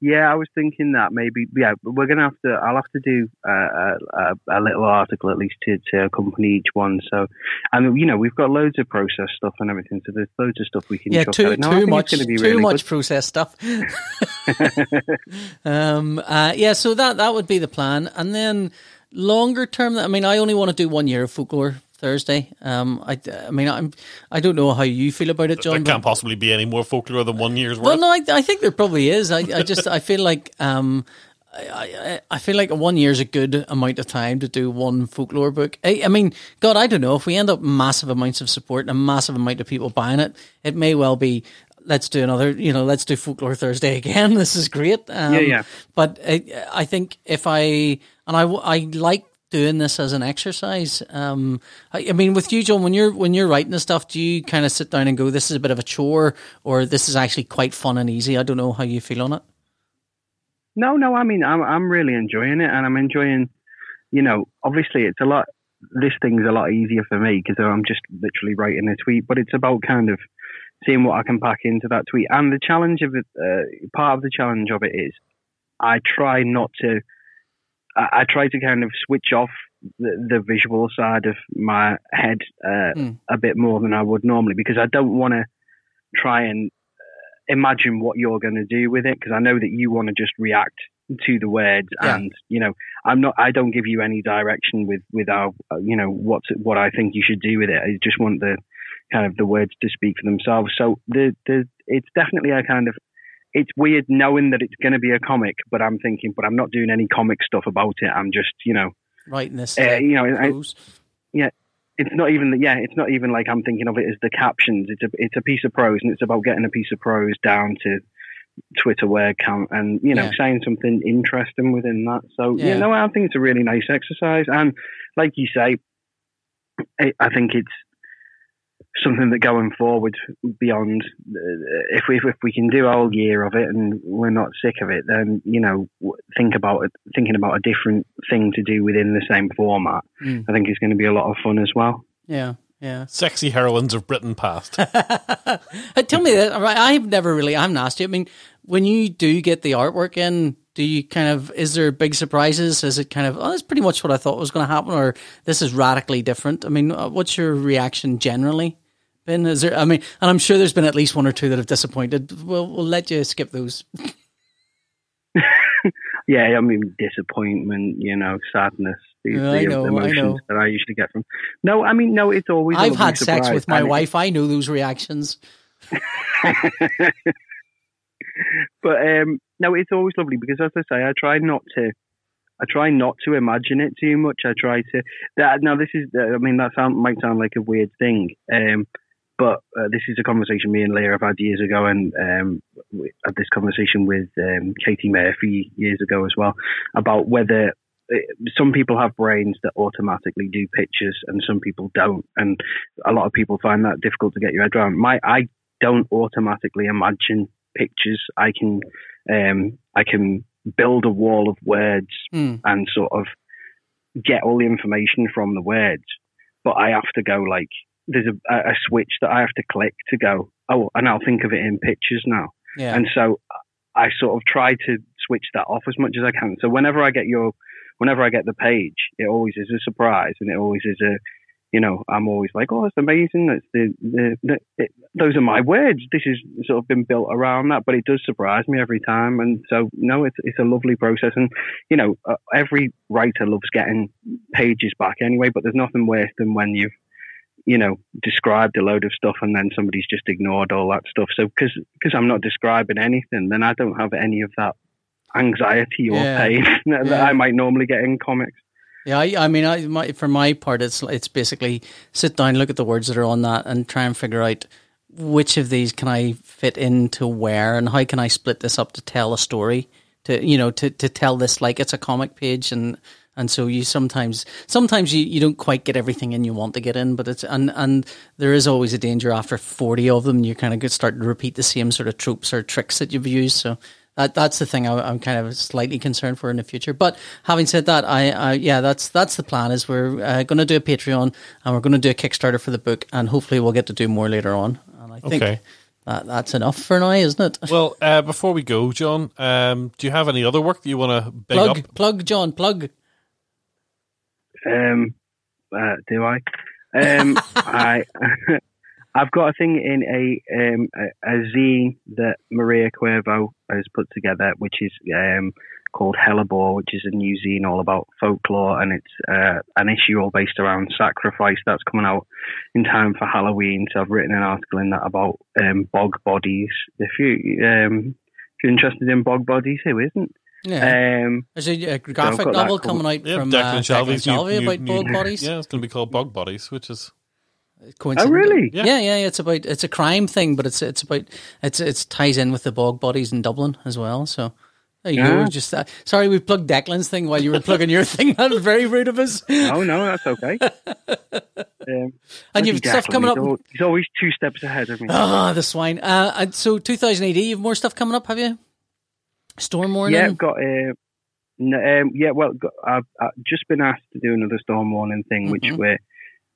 Yeah, I was thinking that maybe. Yeah, we're gonna have to. I'll have to do uh, a, a, little article at least to, to accompany each one. So, and you know, we've got loads of process stuff and everything. So there's loads of stuff we can. Yeah, too. No, too much too really much good. process stuff. um, uh, yeah, so that that would be the plan, and then longer term. I mean, I only want to do one year of folklore Thursday. Um, I, I mean, I'm I don't know how you feel about it, John. but- can't possibly be any more folklore than one year's Well, no, I, I think there probably is. I, I just I feel like um, I, I I feel like a one year is a good amount of time to do one folklore book. I, I mean, God, I don't know if we end up massive amounts of support and a massive amount of people buying it. It may well be. Let's do another, you know, let's do Folklore Thursday again. This is great. Um, Yeah, yeah. But I, I think if I, and I, I like doing this as an exercise. Um, I, I mean, with you, John, when you're when you're writing this stuff, do you kind of sit down and go, "This is a bit of a chore," or "This is actually quite fun and easy"? I don't know how you feel on it. No, no. I mean, I'm I'm really enjoying it, and I'm enjoying. You know, obviously, it's a lot. This thing's a lot easier for me because I'm just literally writing a tweet, but it's about kind of seeing what I can pack into that tweet. And the challenge of it, uh, part of the challenge of it is, I try not to. I, I try to kind of switch off the, the visual side of my head uh, Hmm. a bit more than I would normally because I don't want to try and uh, imagine what you're going to do with it because I know that you want to just react to the words Yeah. and you know I'm not I don't give you any direction with with our uh, you know what what I think you should do with it I just want the kind of the words to speak for themselves so the the it's definitely a kind of it's weird knowing that it's going to be a comic but I'm thinking but I'm not doing any comic stuff about it I'm just you know Writing this, Uh, you know, I- prose. it's not even that yeah it's not even like i'm thinking of it as the captions it's a it's a piece of prose and it's about getting a piece of prose down to twitter word count and you know Yeah. saying something interesting within that so Yeah. you know i think it's a really nice exercise and like you say i, I think it's something that going forward beyond uh, if we if we can do a whole year of it and we're not sick of it then you know think about it thinking about a different thing to do within the same format Mm. i think it's going to be a lot of fun as well Yeah, yeah. Sexy heroines of Britain past. Uh, Tell me that. I've never really. I'm nasty. I mean, when you do get the artwork in, do you kind of? Is there big surprises? Is it kind of? Oh, that's pretty much what I thought was going to happen, or this is radically different. I mean, uh, what's your reaction generally? Ben, is there? I mean, and I'm sure there's been at least one or two that have disappointed. We'll we'll let you skip those. yeah, I mean disappointment, you know, sadness. These Yeah, I know, I emotions know. that I usually get from. No, I mean, no, it's always. I've had sex with my wife. I know those reactions. but um, no, it's always lovely because, as I say, I try not to. I try not to imagine it too much. I try to. That now, this is. I mean, that sound, might sound like a weird thing, um, but uh, this is a conversation me and Leah have had years ago, and um, we had this conversation with um, Katie Murphy years ago as well about whether uh, some people have brains that automatically do pictures and some people don't, and a lot of people find that difficult to get your head around. My, I don't automatically imagine pictures. I can, um, I can build a wall of words Hmm. and sort of get all the information from the words, but I have to go like there's a, a switch that I have to click to go. Oh, and I'll think of it in pictures now. Yeah. And so I sort of try to switch that off as much as I can. So whenever I get your, whenever I get the page, it always is a surprise, and it always is a, you know, I'm always like, oh, that's amazing. That's the, the, the it, those are my words. This has sort of been built around that, but it does surprise me every time. And so, no, it's it's a lovely process. And you know, uh, every writer loves getting pages back anyway. But there's nothing worse than when you've you know, described a load of stuff and then somebody's just ignored all that stuff. So because because I'm not describing anything, then I don't have any of that anxiety or Yeah. pain that, Yeah. I might normally get in comics. Yeah, I, I mean, I, my, for my part, it's it's basically sit down, look at the words that are on that, and try and figure out which of these can I fit into where, and how can I split this up to tell a story, to you know, to, to tell this like it's a comic page, and and so you sometimes sometimes you, you don't quite get everything in you want to get in, but it's and and there is always a danger after forty of them, you kind of start to repeat the same sort of tropes or tricks that you've used, so. That, that's the thing I, I'm kind of slightly concerned for in the future. But having said that, I, I yeah, that's that's the plan. Is we're uh, going to do a Patreon and we're going to do a Kickstarter for the book, and hopefully we'll get to do more later on. And I think Okay. that, that's enough for now, isn't it? Well, uh, before we go, John, um, do you have any other work that you want to plug, up? plug, John, plug. Um, uh, do I? Um, I I've got a thing in a um a, a zine that Maria Cuervo has put together, which is um called Hellebore, which is a new zine all about folklore, and it's uh, an issue all based around sacrifice that's coming out in time for Halloween. So I've written an article in that about um, bog bodies. If you um if you're interested in bog bodies, who isn't? Yeah, Um, there's a, a graphic got novel coming out Yeah, from Declan uh, Shalvey's Declan Shalvey new- about new- bog bodies. Yeah, it's going to be called Bog Bodies, which is Coincident- Oh, really? Yeah. Yeah. yeah, yeah. It's about it's a crime thing, but it's it's about it's it's ties in with the bog bodies in Dublin as well. So there you go. Just that. Sorry, we plugged Declan's thing while you were plugging your thing. That was very rude of us. oh no, that's okay. Um, And you've bloody stuff Declan, coming he's up. He's always two steps ahead of me. Ah, the swine. Uh, and so 2000 AD, you have more stuff coming up, have you? Storm Warning? yeah, got uh, n- um, yeah. Well, I've, I've just been asked to do another storm warning thing, which Mhm. we're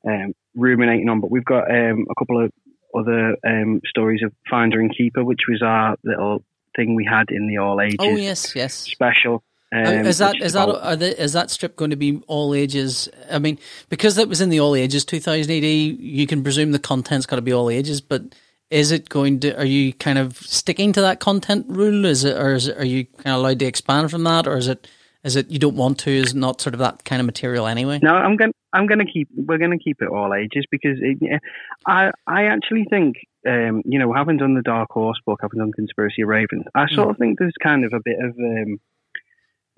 um, ruminating on. But we've got um, a couple of other um, stories of Finder and Keeper, which was our little thing we had in the all ages oh, yes, yes. special. Um, Uh, is that which is that about- are the, is that strip going to be all ages? I mean, because that was in the all ages 2000 AD, you can presume the content's got to be all ages. But is it going to? Are you kind of sticking to that content rule? Is it, or is it, are you kind of allowed to expand from that, or is it is it you don't want to? Is it not sort of that kind of material anyway? No, I'm going. I'm going to keep. We're going to keep it all ages because it, I. I actually think, um, you know, having done the Dark Horse book, having done Conspiracy of Ravens, I sort of think there's kind of a bit of. Um,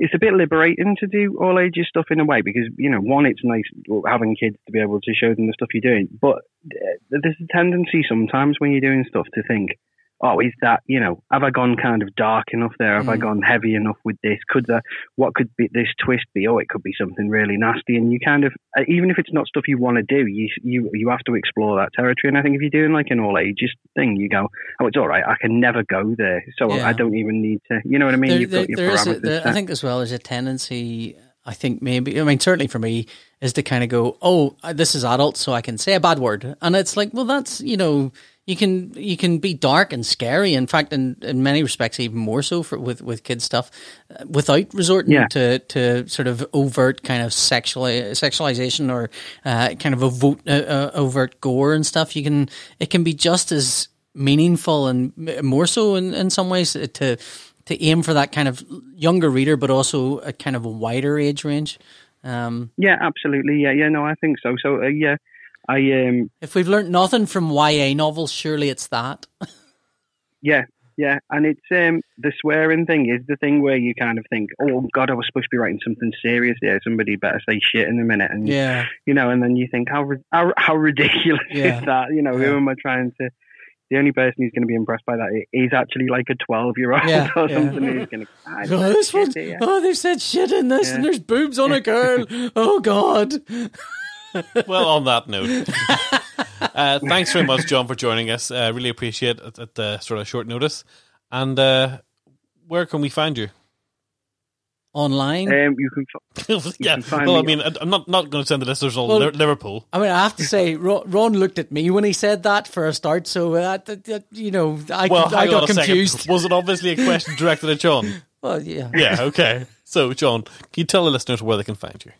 it's a bit liberating to do all ages stuff in a way because you know, one, it's nice having kids to be able to show them the stuff you're doing, but uh, there's a tendency sometimes when you're doing stuff to think. Oh, is that you know? Have I gone kind of dark enough there? Have I Mm. gone heavy enough with this? Could the what could be this twist be? Oh, it could be something really nasty, and you kind of uh, even if it's not stuff you want to do, you you you have to explore that territory. And I think if you're doing like an all ages thing, you go, oh, it's all right. I can never go there, so Yeah. I don't even need to. You know what I mean? there, You've there, got your there is a, parameters. there, I think as well as a tendency. I think maybe I mean certainly for me is to kind of go, oh, uh, this is adult, so I can say a bad word, and it's like, well, that's you know, you can you can be dark and scary. In fact, in, in many respects, even more so for with with kids stuff, uh, without resorting Yeah. to to sort of overt kind of sexual sexualization or uh, kind of a vote, uh, uh, overt gore and stuff. You can it can be just as meaningful and more so in, in some ways to to aim for that kind of younger reader, but also a kind of a wider age range. Um, yeah, absolutely. Yeah, yeah. No, I think so. So uh, yeah, I um if we've learnt nothing from YA novels, surely it's that. yeah. Yeah, and it's um the swearing thing is the thing where you kind of think, oh God, I was supposed to be writing something serious here. Somebody better say shit in a minute, and yeah, you know, and then you think how how, how ridiculous Yeah. is that? You know, Yeah. who am I trying to? The only person who's going to be impressed by that is actually like a twelve-year-old Yeah, or yeah. something who's going to. oh, this one's, oh, they've said shit in this, and there's boobs on a girl. oh God. Well. On that note, uh, thanks very much, John, for joining us. Uh, really appreciate it at the sort of short notice. And uh, where can we find you? Online. Um, you can. f- yeah, can find well, I mean, I- I'm not not going to send the listeners all Well- Liverpool. I mean, I have to say, Ron, Ron looked at me when he said that for a start. So that, that, that, you know, I, Well, I got confused. second. Was it obviously a question directed at John? Well, yeah. Yeah, okay. So, John, can you tell the listeners where they can find you?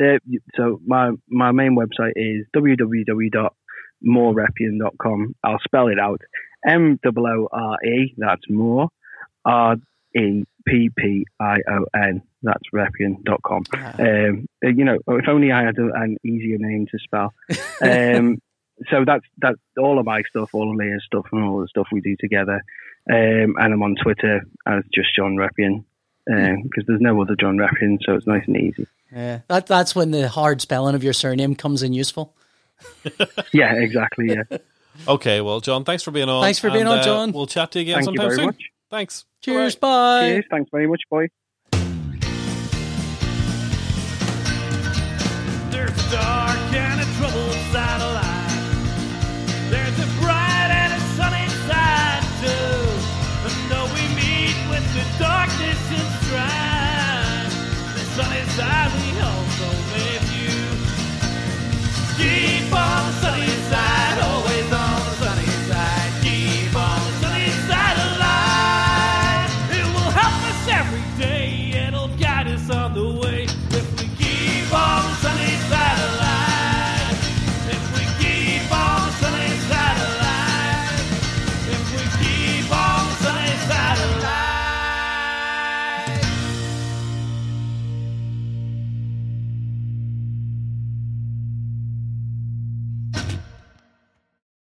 Uh, so my my main website is www.moorereppion.com. I'll spell it out: M O O R E. That's Moore. R E P P I O N. That's reppion.com. Um, uh, you know, if only I had a, an easier name to spell. Um, so that's that's all of my stuff, all of Leah's stuff, and all the stuff we do together. Um, and I'm on Twitter as just John Reppion because there's no other John Reppion, so it's nice and easy. Yeah. That, that's when the hard spelling of your surname comes in useful. Yeah, exactly. Yeah. Okay, well, John, thanks for being on. Thanks for being and, on, uh, John. We'll chat to you again Thank you sometime very soon. much. Thanks. Cheers. Bye-bye. Cheers. Thanks very much, Bye. There's a dark